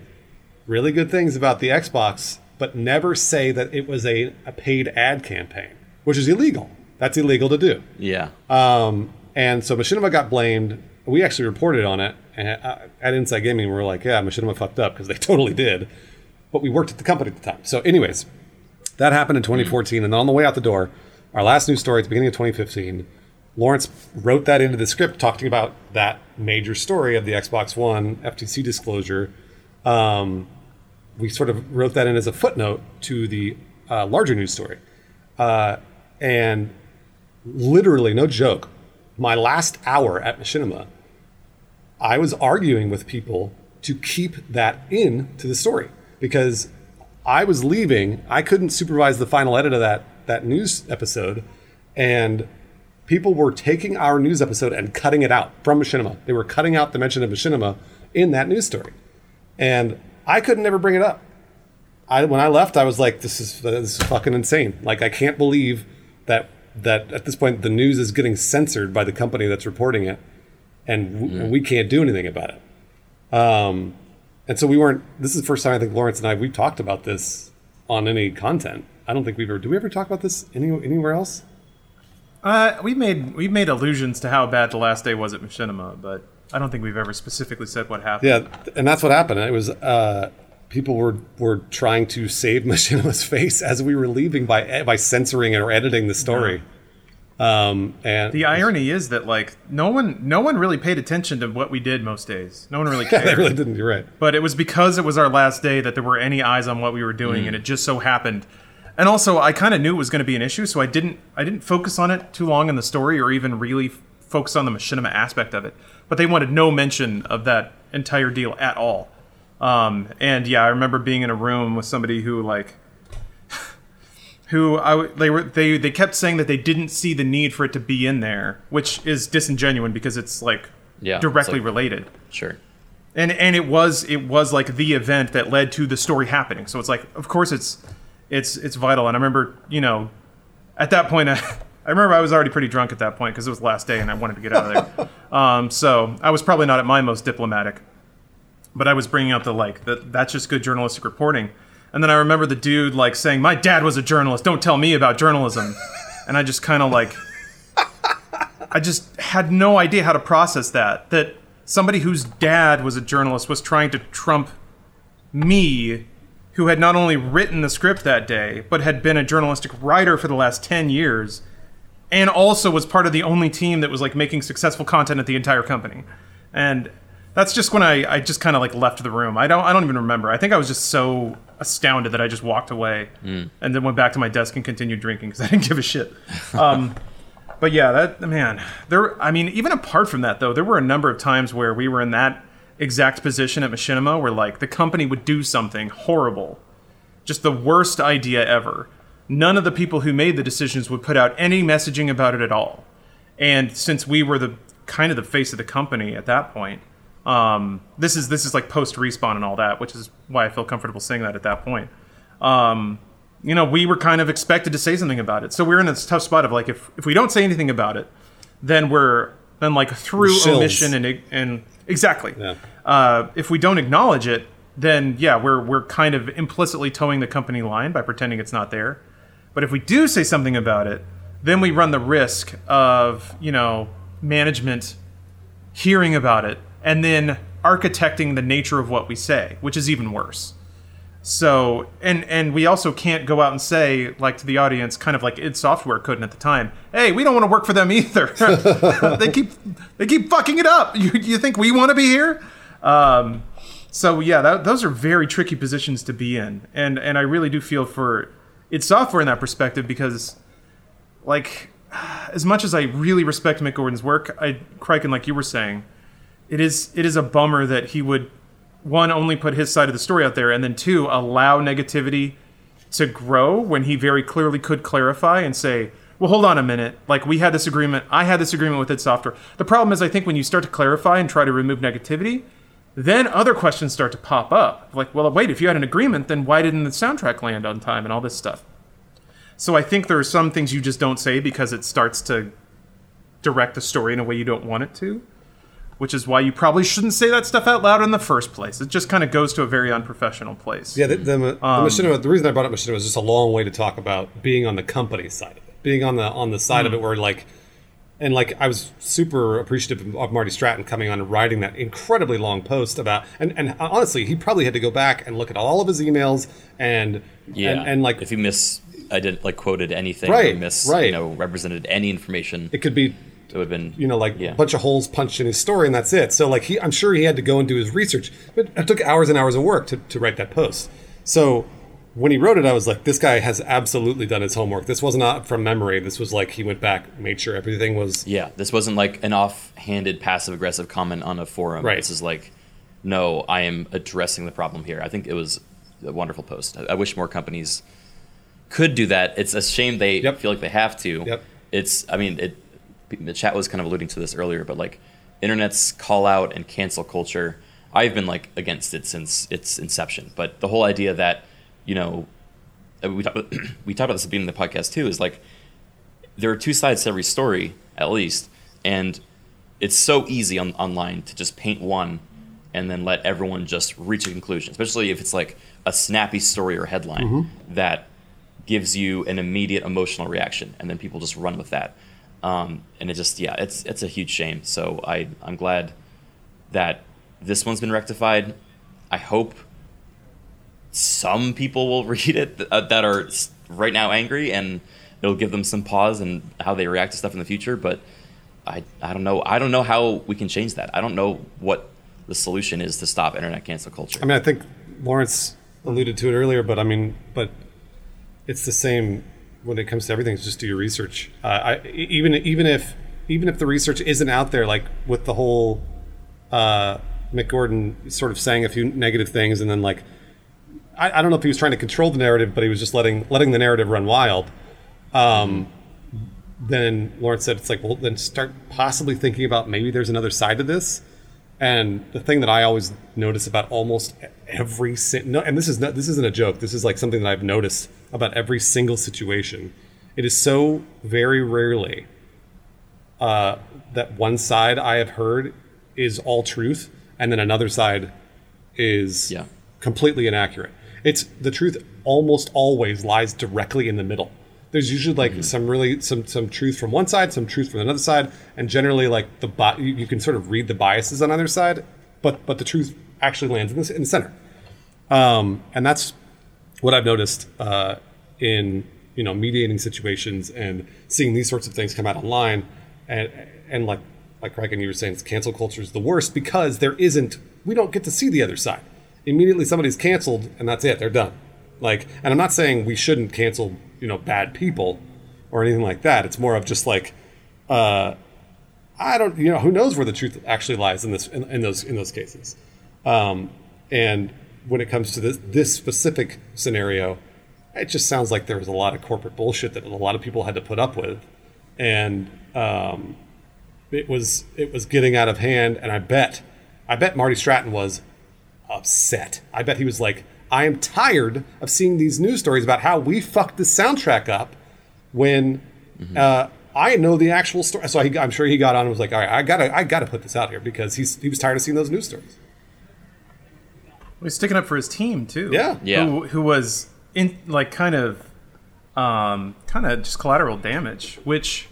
really good things about the Xbox, but never say that it was a, a paid ad campaign, which is illegal. That's illegal to do. Yeah. Um, and so Machinima got blamed. We actually reported on it uh, at Inside Gaming. We were like, yeah, Machinima fucked up because they totally did. But we worked at the company at the time. So, anyways, that happened in 2014. And on the way out the door, our last news story at the beginning of 2015, Lawrence wrote that into the script talking about that major story of the Xbox One FTC disclosure. Um, we sort of wrote that in as a footnote to the uh, larger news story. Uh, and literally, no joke, my last hour at Machinima, I was arguing with people to keep that in to the story because I was leaving. I couldn't supervise the final edit of that that news episode, and people were taking our news episode and cutting it out from Machinima. They were cutting out the mention of Machinima in that news story, and I could never bring it up. I when I left, I was like, "This is this is fucking insane! Like, I can't believe that that at this point the news is getting censored by the company that's reporting it, and w- we can't do anything about it." Um, and so we weren't. This is the first time I think Lawrence and I we've talked about this on any content. I don't think we've ever. Do we ever talk about this any, anywhere else? Uh, we made we made allusions to how bad the last day was at Machinima, but I don't think we've ever specifically said what happened. Yeah, and that's what happened. It was uh, people were were trying to save Machinima's face as we were leaving by by censoring or editing the story. Um, and The irony is that like no one no one really paid attention to what we did most days. No one really yeah, cared. they really didn't. You're right. but it was because it was our last day that there were any eyes on what we were doing and it just so happened and also i kind of knew it was going to be an issue so i didn't i didn't focus on it too long in the story or even really focus on the machinima aspect of it but they wanted no mention of that entire deal at all. Um, and yeah i remember being in a room with somebody who like who I they were they they kept saying that they didn't see the need for it to be in there which is disingenuous because it's like Yeah, directly like- related. Sure. and and it was it was like the event that led to the story happening. So it's like of course it's it's it's vital. And i remember you know at that point i, I remember i was already pretty drunk at that point because it was the last day and i wanted to get out of there. Um, so i was probably not at my most diplomatic but i was bringing up the like that that's just good journalistic reporting. And then i remember the dude like saying my dad was a journalist. Don't tell me about journalism. And i just kind of like I just had no idea how to process that. That somebody whose dad was a journalist was trying to trump me, who had not only written the script that day, but had been a journalistic writer for the last 10 years, and also was part of the only team that was like making successful content at the entire company. And that's just when I, I just kind of like left the room. I don't I don't even remember. I think I was just so astounded that I just walked away and then went back to my desk and continued drinking because I didn't give a shit. Um, but yeah, that man, there. I mean, even apart from that, though, there were a number of times where we were in that exact position at Machinima, where like the company would do something horrible, just the worst idea ever. None of the people who made the decisions would put out any messaging about it at all. And since we were the kind of the face of the company at that point, um, this is this is like post respawn and all that, which is why I feel comfortable saying that at that point. Um, you know, we were kind of expected to say something about it. So we are in this tough spot of like, if, if we don't say anything about it, then we're then like through omission and and exactly. Yeah. Uh, if we don't acknowledge it, then yeah, we're we're kind of implicitly toeing the company line by pretending it's not there. But if we do say something about it, then we run the risk of you know management hearing about it and then architecting the nature of what we say, which is even worse. So, and and we also can't go out and say like to the audience, kind of like id Software couldn't at the time. Hey, we don't want to work for them either. they keep they keep fucking it up. You you think we want to be here? Um, so yeah, that, those are very tricky positions to be in, and and I really do feel for id Software in that perspective because like as much as I really respect Mick Gordon's work, I Criken, like you were saying, it is it is a bummer that he would one only put his side of the story out there, and then two allow negativity to grow when he very clearly could clarify and say, well, hold on a minute. Like we had this agreement, I had this agreement with id Software. The problem is, I think when you start to clarify and try to remove negativity, then other questions start to pop up. Like, well, wait, if you had an agreement, then why didn't the soundtrack land on time and all this stuff? So I think there are some things you just don't say because it starts to direct the story in a way you don't want it to, which is why you probably shouldn't say that stuff out loud in the first place. It just kind of goes to a very unprofessional place. Yeah, the, the, the, Um, machinima, the reason I brought up machinima was just a long way to talk about being on the company side of it, being on the on the side of Hmm. it where like, and like I was super appreciative of Marty Stratton coming on and writing that incredibly long post about, and and honestly, he probably had to go back and look at all of his emails and Yeah, and, and like if you miss, I didn't like quoted anything, Right, or miss, right. you know, represented any information. it could be It would have been, you know, like Yeah. a bunch of holes punched in his story, and that's it. So, like, he, I'm sure he had to go and do his research, but it took hours and hours of work to, to write that post. So, when he wrote it, I was like, this guy has absolutely done his homework. This was not from memory. This was like he went back, made sure everything was. yeah, this wasn't like an offhanded, passive aggressive comment on a forum. Right. This is like, no, I am addressing the problem here. I think it was a wonderful post. I, I wish more companies could do that. It's a shame they Yep. feel like they have to. Yep. It's, I mean, it. The chat was kind of alluding to this earlier, but like, internet's call out and cancel culture. I've been like against it since its inception. But the whole idea that, you know, uh, we talked we talked about this at the beginning of the podcast too. Is like there are two sides to every story, at least, and it's so easy on, online to just paint one and then let everyone just reach a conclusion, especially if it's like a snappy story or headline that gives you an immediate emotional reaction, and then people just run with that. Um, and it just, yeah, it's it's a huge shame. So I I'm glad that this one's been rectified. I hope some people will read it th- uh, that are right now angry, and it'll give them some pause and how they react to stuff in the future. But I I don't know I don't know how we can change that. I don't know what the solution is to stop internet cancel culture. I mean, I think Lawrence alluded to it earlier, but I mean, but it's the same when it comes to everything. Just do your research. Uh, I, even even if even if the research isn't out there, like with the whole uh, Mick Gordon sort of saying a few negative things, and then like I, I don't know if he was trying to control the narrative, but he was just letting letting the narrative run wild. Um, then Lawrence said, "It's like, well, then start possibly thinking about maybe there's another side to this." And the thing that I always notice about almost every no, and this is not this isn't a joke. This is like something that I've noticed about every single situation. It is so very rarely uh, that one side I have heard is all truth, and then another side is Yeah. completely inaccurate. It's the truth almost always lies directly in the middle. There's usually like some really some some truth from one side, some truth from another side, and generally like the bi- you, you can sort of read the biases on either side, but but the truth actually lands in the, in the center. Um, and that's what I've noticed uh, in you know mediating situations and seeing these sorts of things come out online, and and like like Craig and you were saying, cancel culture is the worst because there isn't we don't get to see the other side. Immediately somebody's canceled and that's it, they're done. Like, and I'm not saying we shouldn't cancel you know bad people or anything like that. It's more of just like. Uh, I don't, you know, who knows where the truth actually lies in this in, in those in those cases. Um, and when it comes to this this specific scenario, it just sounds like there was a lot of corporate bullshit that a lot of people had to put up with, and um, it was it was getting out of hand. And I bet, I bet Marty Stratton was upset. I bet he was like, I am tired of seeing these news stories about how we fucked the soundtrack up when uh, I know the actual story. So he, I'm sure he got on and was like, all right, I gotta, I gotta put this out here because he's, he was tired of seeing those news stories. He's sticking up for his team too. Yeah. Yeah. Who, who was in like kind of, um, kind of just collateral damage, which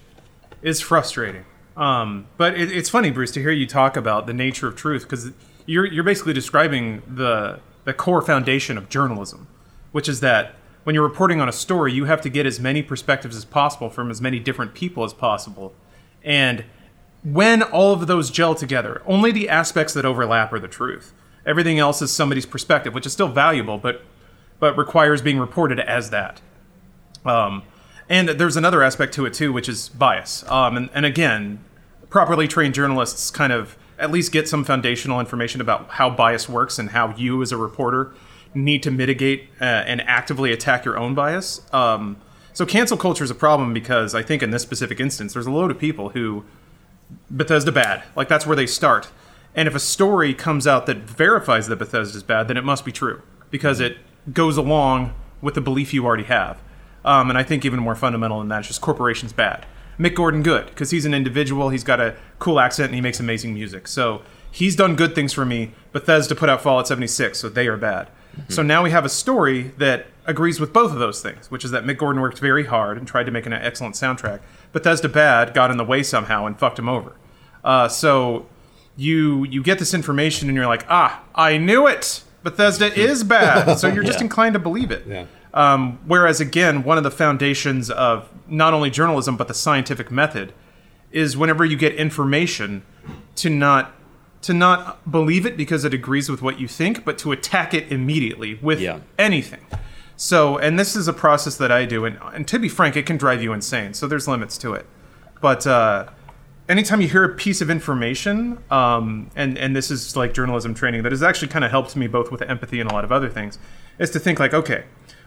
is frustrating. Um, but it, it's funny, Bruce, to hear you talk about the nature of truth because you're you're basically describing the the core foundation of journalism, which is that when you're reporting on a story, you have to get as many perspectives as possible from as many different people as possible, and when all of those gel together, only the aspects that overlap are the truth. Everything else is somebody's perspective, which is still valuable, but but requires being reported as that. Um, And there's another aspect to it too, which is bias. Um, and, and again, properly trained journalists kind of at least get some foundational information about how bias works and how you, as a reporter, need to mitigate uh, and actively attack your own bias. Um, so cancel culture is a problem because I think in this specific instance, there's a load of people who Bethesda bad. Like that's where they start. And if a story comes out that verifies that Bethesda is bad, then it must be true because it goes along with the belief you already have. Um, and I think even more fundamental than that is just corporations bad. Mick Gordon good because he's an individual. He's got a cool accent and he makes amazing music. So he's done good things for me. Bethesda put out Fallout 76, so they are bad. So now we have a story that agrees with both of those things, which is that Mick Gordon worked very hard and tried to make an excellent soundtrack. Bethesda bad got in the way somehow and fucked him over. Uh, so you you get this information and you're like, ah, I knew it. Bethesda is bad, so you're just Yeah. inclined to believe it. Yeah. Um, whereas again, one of the foundations of not only journalism but the scientific method is whenever you get information to not to not believe it because it agrees with what you think, but to attack it immediately with Yeah. anything. So, and this is a process that I do, and, and to be frank, it can drive you insane. So there's limits to it. But uh, anytime you hear a piece of information, um, and and this is like journalism training that has actually kind of helped me both with empathy and a lot of other things, is to think like, okay,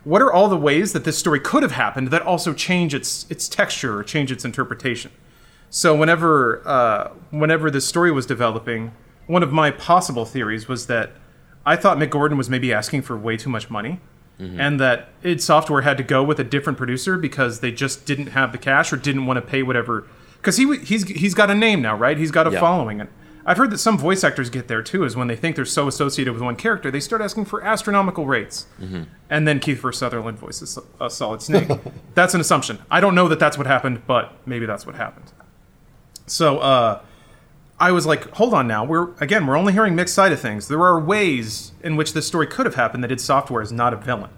what are all the ways that this story could have happened that also change its its texture or change its interpretation? So whenever uh, whenever this story was developing, one of my possible theories was that I thought Mick Gordon was maybe asking for way too much money, and that id Software had to go with a different producer because they just didn't have the cash or didn't want to pay whatever. Because he he's he's got a name now, right? He's got a Yeah. following, and I've heard that some voice actors get there too. Is when they think they're so associated with one character, they start asking for astronomical rates, and then Keith Kiefer Sutherland voices a Solid Snake. that's an assumption. I don't know that that's what happened, but maybe that's what happened. So uh, I was like, hold on now. We're again, we're only hearing Mick's side of things. There are ways in which this story could have happened that id Software is not a villain,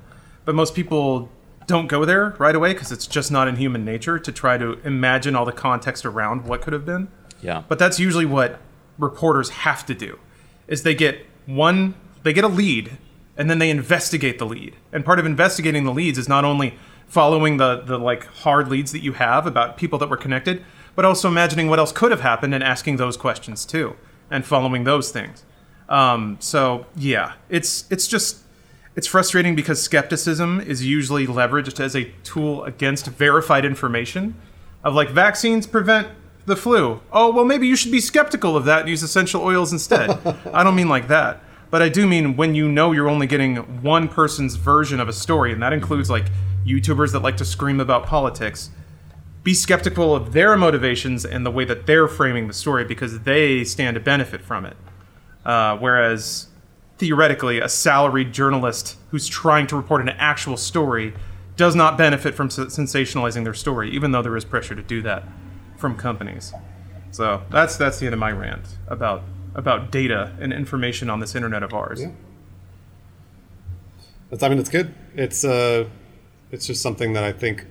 but most people don't go there right away because it's just not in human nature to try to imagine all the context around what could have been. Yeah. But that's usually what reporters have to do. Is they get one they get a lead and then they investigate the lead. And part of investigating the leads is not only following the the like hard leads that you have about people that were connected, but also imagining what else could have happened and asking those questions too and following those things. Um, so yeah, it's it's just it's frustrating because skepticism is usually leveraged as a tool against verified information of like vaccines prevent the flu. Oh, well, maybe you should be skeptical of that and use essential oils instead. I don't mean like that. But I do mean when you know you're only getting one person's version of a story, and that includes like YouTubers that like to scream about politics. Be skeptical of their motivations and the way that they're framing the story because they stand to benefit from it. Uh, whereas theoretically, a salaried journalist who's trying to report an actual story does not benefit from sensationalizing their story, even though there is pressure to do that from companies. So that's that's the end of my rant about about data and information on this internet of ours. Yeah. That's, I mean, it's good. It's uh, it's just something that I think,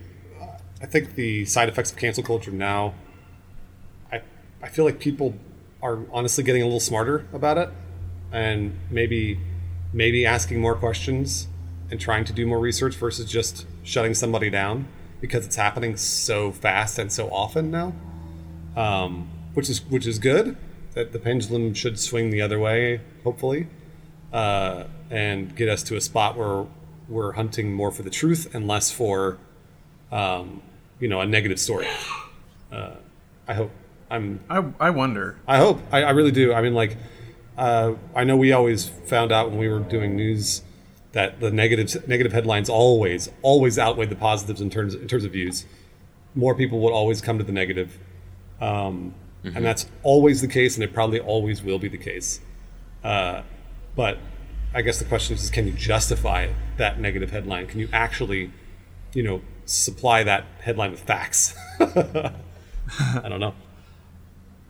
I think the side effects of cancel culture now. I I feel like people are honestly getting a little smarter about it, and maybe maybe asking more questions and trying to do more research versus just shutting somebody down because it's happening so fast and so often now. Um, which is which is good. That the pendulum should swing the other way, hopefully uh, and get us to a spot where we're hunting more for the truth and less for, um, you know, a negative story. Uh, I hope. I'm. I, I wonder. I hope. I, I really do. I mean, like, uh, I know we always found out when we were doing news that the negative negative headlines always always outweighed the positives in terms in terms of views. More people would always come to the negative. Um, and that's always the case, and it probably always will be the case. Uh, but I guess the question is, can you justify that negative headline? Can you actually, you know, supply that headline with facts? I don't know.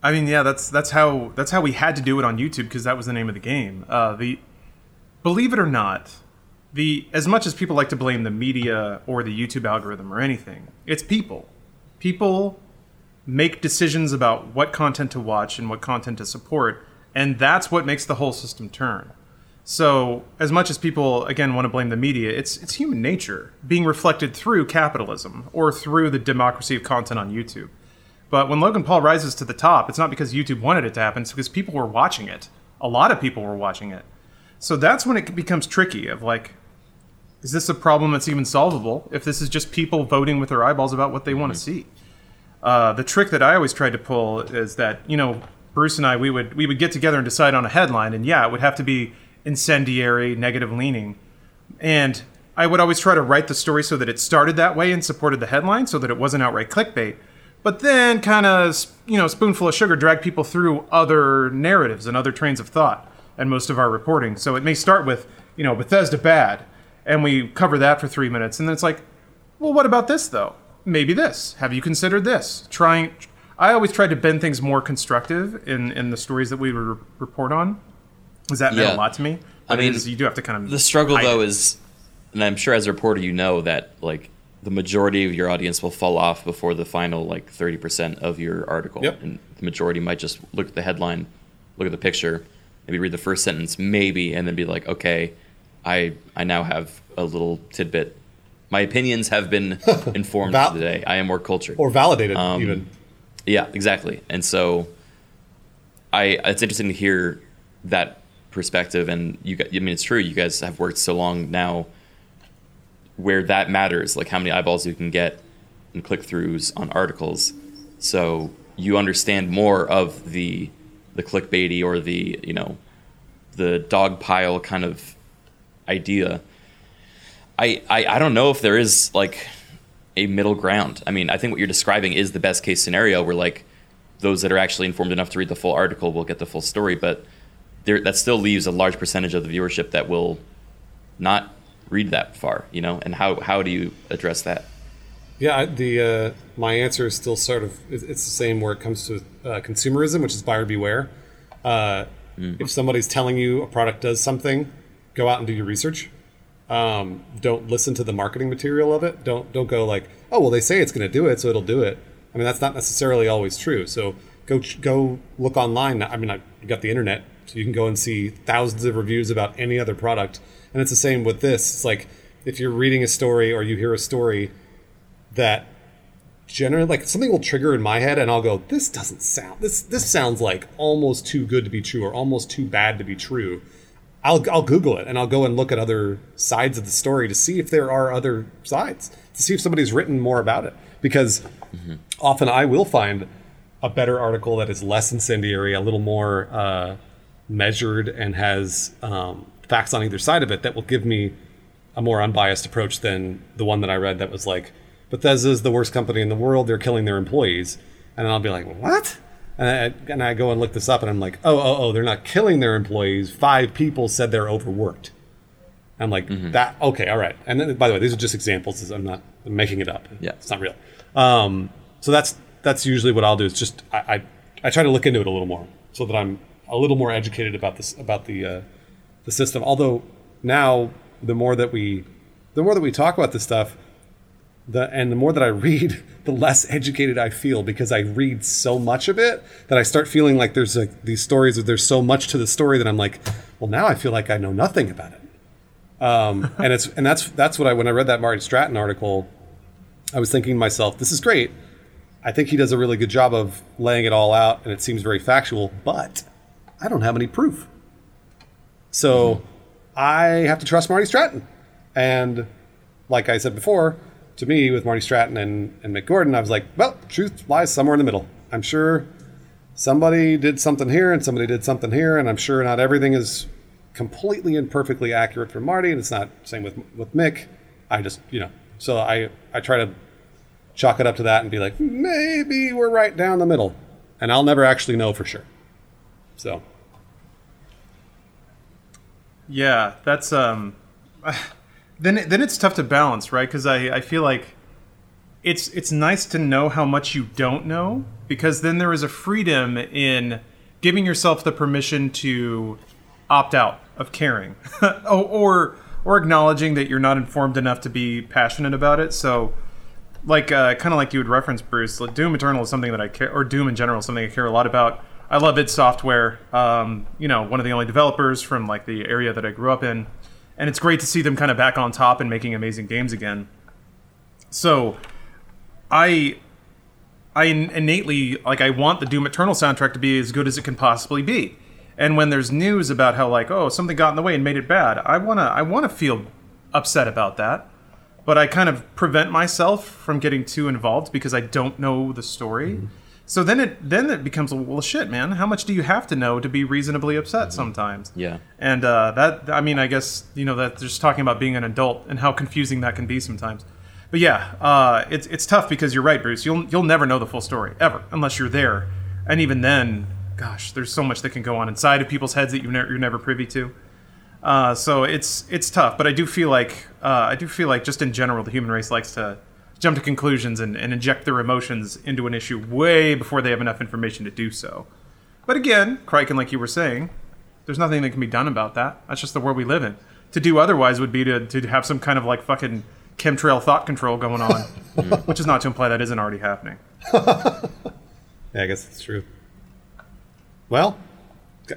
I mean, yeah, that's that's how that's how we had to do it on YouTube because that was the name of the game. Uh, the believe it or not, the as much as people like to blame the media or the YouTube algorithm or anything, it's people. People make decisions about what content to watch and what content to support, and that's what makes the whole system turn. So, as much as people again want to blame the media, it's it's human nature being reflected through capitalism or through the democracy of content on YouTube. But when Logan Paul rises to the top, it's not because YouTube wanted it to happen; it's because people were watching it. A lot of people were watching it. So that's when it becomes tricky. Of like, is this a problem that's even solvable? If this is just people voting with their eyeballs about what they want to see. Uh, the trick that I always tried to pull is that you know Bruce and I we would we would get together and decide on a headline, and yeah, it would have to be incendiary, negative leaning, and I would always try to write the story so that it started that way and supported the headline, so that it wasn't outright clickbait. But then, kind of you know, spoonful of sugar drag people through other narratives and other trains of thought, and most of our reporting. So it may start with you know Bethesda bad, and we cover that for three minutes, and then it's like, well, what about this though? Maybe this. Have you considered this? Trying. I always tried to bend things more constructive in in the stories that we would re- report on. Does that meant Yeah. a lot to me? I But it mean, is- you do have to kind of The struggle though it. is, and I'm sure as a reporter you know that like the majority of your audience will fall off before the final like 30% of your article, Yep. and the majority might just look at the headline, look at the picture, maybe read the first sentence, maybe, and then be like, okay, I I now have a little tidbit. My opinions have been informed Val- today. I am more cultured. or validated Um, even. Yeah, exactly. And so, I it's interesting to hear that perspective. And you, got, I mean, it's true. You guys have worked so long now, where that matters, like how many eyeballs you can get and click throughs on articles. So you understand more of the the clickbaity or the you know the dog pile kind of idea. I, I I don't know if there is like a middle ground. I mean, I think what you're describing is the best case scenario where like those that are actually informed enough to read the full article will get the full story, but there that still leaves a large percentage of the viewership that will not read that far, you know? And how how do you address that? Yeah, the uh, my answer is still sort of it's the same where it comes to uh, consumerism, which is buyer beware. Uh, If somebody's telling you a product does something, go out and do your research. Um, don't listen to the marketing material of it. Don't don't go like, oh well, they say it's going to do it, so it'll do it. I mean, that's not necessarily always true. So go go look online. I mean, I you got the internet, so you can go and see thousands of reviews about any other product. And it's the same with this. It's like if you're reading a story or you hear a story that generally like something will trigger in my head and I'll go this doesn't sound this this sounds like almost too good to be true or almost too bad to be true. I'll I'll google it and I'll go and look at other sides of the story to see if there are other sides to see if somebody's written more about it because often I will find a better article that is less incendiary, a little more uh, measured and has um, facts on either side of it that will give me a more unbiased approach than the one that I read that was like, Bethesda's the worst company in the world. They're killing their employees. And I'll be like, what? And I, and I go and look this up and I'm like, oh, oh, oh, they're not killing their employees. Five people said they're overworked. I'm like, that, okay, all right. And then, by the way, these are just examples. I'm not I'm making it up. Yeah. It's not real. Um, so that's, that's usually what I'll do is just, I, I, I try to look into it a little more so that I'm a little more educated about this, about the, uh, the system. Although now the more that we the more that we talk about this stuff, the and the more that I read, the less educated I feel because I read so much of it that I start feeling like there's like these stories. that There's so much to the story that I'm like, well, now I feel like I know nothing about it. Um, and it's and that's that's what I when I read that Marty Stratton article, I was thinking to myself, this is great. I think he does a really good job of laying it all out, and it seems very factual. But I don't have any proof. So I have to trust Marty Stratton. And like I said before, to me, with Marty Stratton and, and Mick Gordon, I was like, well, truth lies somewhere in the middle. I'm sure somebody did something here and somebody did something here, and I'm sure not everything is completely and perfectly accurate for Marty, and it's not same with with Mick. I just, you know, so I I try to chalk it up to that and be like, maybe we're right down the middle, and I'll never actually know for sure. So Yeah, that's um. Then then it's tough to balance, right? Because I I feel like it's it's nice to know how much you don't know because then there is a freedom in giving yourself the permission to opt out of caring or, or acknowledging that you're not informed enough to be passionate about it. So like uh, kind of like you would reference Bruce, like Doom Eternal is something that I care, or Doom in general is something I care a lot about. I love id Software. Um, you know, one of the only developers from like the area that I grew up in, and it's great to see them kind of back on top and making amazing games again. So, I I innately like I want the Doom Eternal soundtrack to be as good as it can possibly be. And when there's news about how like oh something got in the way and made it bad, I wanna I wanna feel upset about that. But I kind of prevent myself from getting too involved because I don't know the story. Mm-hmm. So then it then it becomes well shit, man. How much do you have to know to be reasonably upset sometimes? Yeah. And uh, that I mean I guess you know that just talking about being an adult and how confusing that can be sometimes. But yeah, uh, it's it's tough because you're right, Bruce. You'll you'll never know the full story ever unless you're there, and even then, gosh, there's so much that can go on inside of people's heads that you ne- you're never privy to. Uh, so it's it's tough, but I do feel like uh, I do feel like just in general the human race likes to jump to conclusions and, and inject their emotions into an issue way before they have enough information to do so. But again, Criken, like you were saying, there's nothing that can be done about that. That's just the world we live in. To do otherwise would be to, to have some kind of like fucking chemtrail thought control going on, which is not to imply that isn't already happening. Yeah, I guess that's true. Well,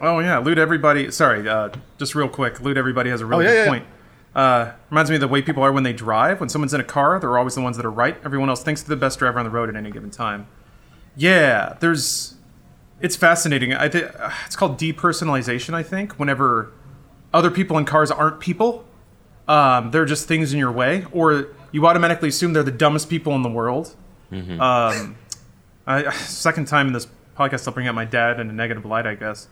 Oh yeah, loot everybody. Sorry, uh, just real quick, loot everybody has a really Oh, yeah, good yeah. point. Uh, reminds me of the way people are when they drive. When someone's in a car, they're always the ones that are right. Everyone else thinks they're the best driver on the road at any given time. Yeah, there's. It's fascinating. I think it's called depersonalization. I think whenever other people in cars aren't people, um, they're just things in your way, or you automatically assume they're the dumbest people in the world. Um, I, second time in this podcast, I'll bring up my dad in a negative light, I guess.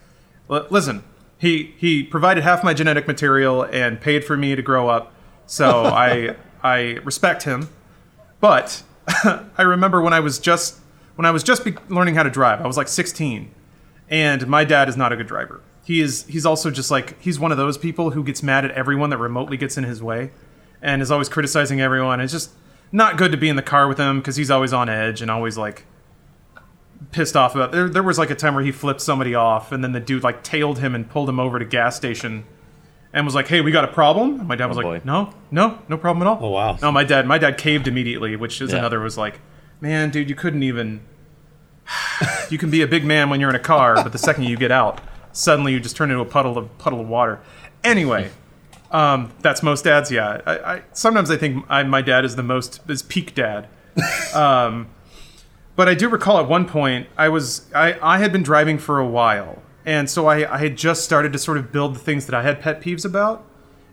L- listen, he he provided half my genetic material and paid for me to grow up, so I I respect him. But I remember when I was just when I was just be- learning how to drive. I was like 16, and my dad is not a good driver. He is he's also just like he's one of those people who gets mad at everyone that remotely gets in his way, and is always criticizing everyone. It's just not good to be in the car with him because he's always on edge and always like pissed off about. There, there was like a time where he flipped somebody off, and then the dude like tailed him and pulled him over to gas station, and was like, "Hey, we got a problem." And my dad was Oh, like, boy. "No, no, no problem at all." Oh, wow. No, my dad, my dad caved immediately, which is Yeah. another was like, "Man, dude, you couldn't even." you can be a big man when you're in a car, but the second you get out, suddenly you just turn into a puddle of puddle of water. Anyway, um, that's most dads. Yeah, I, I sometimes I think I, my dad is the most is peak dad. Um, but I do recall at one point I was I, I had been driving for a while, and so I, I had just started to sort of build the things that I had pet peeves about,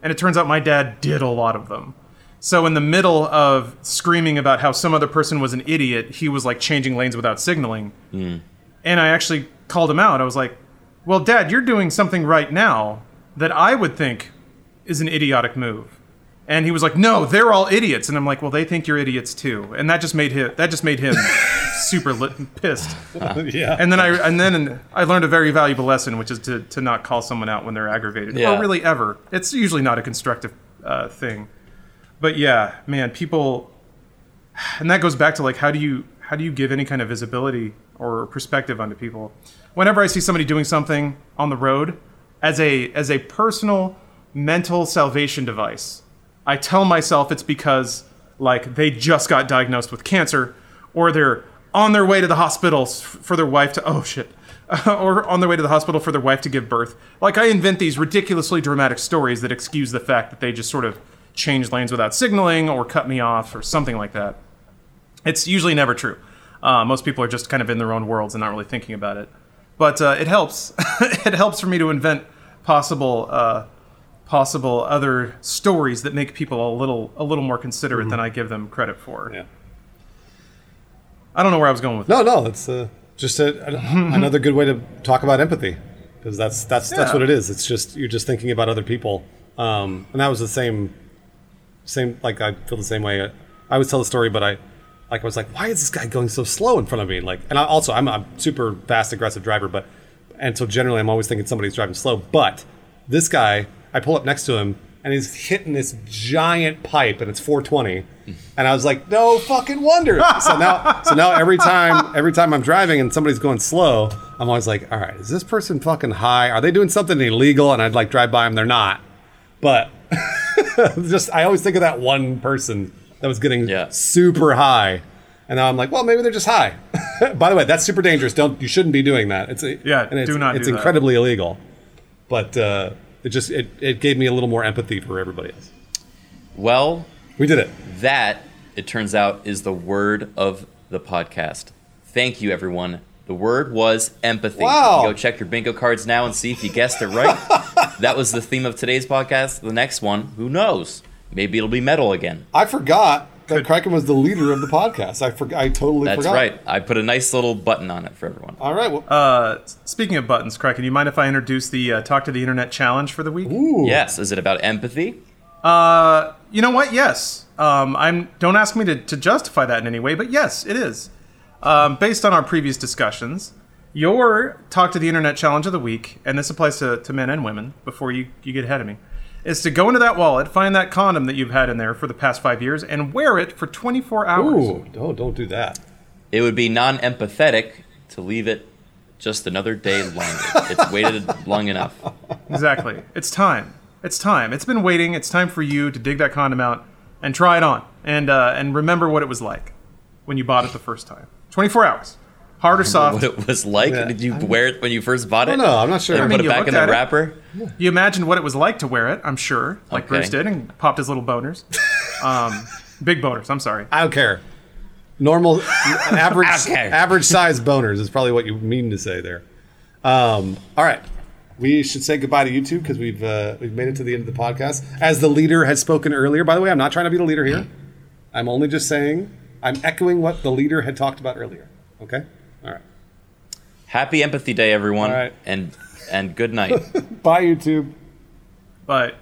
and it turns out my dad did a lot of them. So in the middle of screaming about how some other person was an idiot, he was like changing lanes without signaling. Hmm. And I actually called him out. I was like, "Well, Dad, you're doing something right now that I would think is an idiotic move." And he was like, "No, they're all idiots." And I'm like, "Well, they think you're idiots too." And that just made him that just made him super lit, pissed. yeah. And then I and then I learned a very valuable lesson, which is to to not call someone out when they're aggravated, Yeah. or really ever. It's usually not a constructive uh, thing. But yeah, man, people, and that goes back to like how do you how do you give any kind of visibility or perspective onto people? Whenever I see somebody doing something on the road, as a as a personal mental salvation device, I tell myself it's because like they just got diagnosed with cancer, or they're on their way to the hospital for their wife to oh shit, or on their way to the hospital for their wife to give birth. Like I invent these ridiculously dramatic stories that excuse the fact that they just sort of changed lanes without signaling or cut me off or something like that. It's usually never true. Uh, most people are just kind of in their own worlds and not really thinking about it. But uh, it helps. it helps for me to invent possible uh, possible other stories that make people a little a little more considerate than I give them credit for. Yeah. I don't know where I was going with No, no, it's uh, just a, a- another good way to talk about empathy because that's that's that's what it is. It's just you're just thinking about other people, um, and that was the same, same. Like I feel the same way. I always tell the story, but I, like I was like, why is this guy going so slow in front of me? Like, and I also I'm a super fast, aggressive driver, but and so generally I'm always thinking somebody's driving slow. But this guy, I pull up next to him and he's hitting this giant pipe, and it's 420. And I was like, no fucking wonder. So now, so now every time, every time I'm driving and somebody's going slow, I'm always like, all right, is this person fucking high? Are they doing something illegal? And I'd like drive by them. They're not. But just, I always think of that one person that was getting Yeah. super high. And now I'm like, well, maybe they're just high. By the way, that's super dangerous. Don't you shouldn't be doing that. It's a, Yeah, and it's, do not It's do that. incredibly illegal. But uh, it just it, it gave me a little more empathy for everybody else. Well, We did it. that it turns out is the word of the podcast. Thank you, everyone. The word was empathy. Wow. Go check your bingo cards now and see if you guessed it right. that was the theme of today's podcast. The next one, who knows? Maybe it'll be metal again. I forgot that Kraken was the leader of the podcast. I forgot. I totally That's forgot. right. I put a nice little button on it for everyone. All right. Well, Uh, speaking of buttons, Kraken, do you mind if I introduce the uh, Talk to the Internet challenge for the week? ooh. Yes. Is it about empathy? Uh, you know what? Yes. Um, I'm. Don't ask me to, to justify that in any way, but yes, it is. Um, based on our previous discussions, your talk to the internet challenge of the week, and this applies to, to men and women. Before you you get ahead of me, is to go into that wallet, find that condom that you've had in there for the past five years, and wear it for 24 hours. Ooh. Don't don't do that. It would be non empathetic to leave it just another day longer. it's waited long enough. Exactly. It's time. It's time. It's been waiting. It's time for you to dig that condom out and try it on, and uh, and remember what it was like when you bought it the first time. 24 hours. Hard or soft. What it was like? Yeah, Did you wear it when you first bought it? don't. I'm not sure. And I mean, put you it back in the at it. wrapper? You imagined what it was like to wear it, I'm sure, like Okay. Bruce did, and popped his little boners. Um, big boners, I'm sorry. I don't care. Normal, average, I average size boners is probably what you mean to say there. Um, all right, we should say goodbye to YouTube because we've uh, we've made it to the end of the podcast. As the leader has spoken earlier, by the way, I'm not trying to be the leader here. I'm only just saying I'm echoing what the leader had talked about earlier. Okay, all right. Happy Empathy Day, everyone. All right. And and good night. Bye, YouTube. But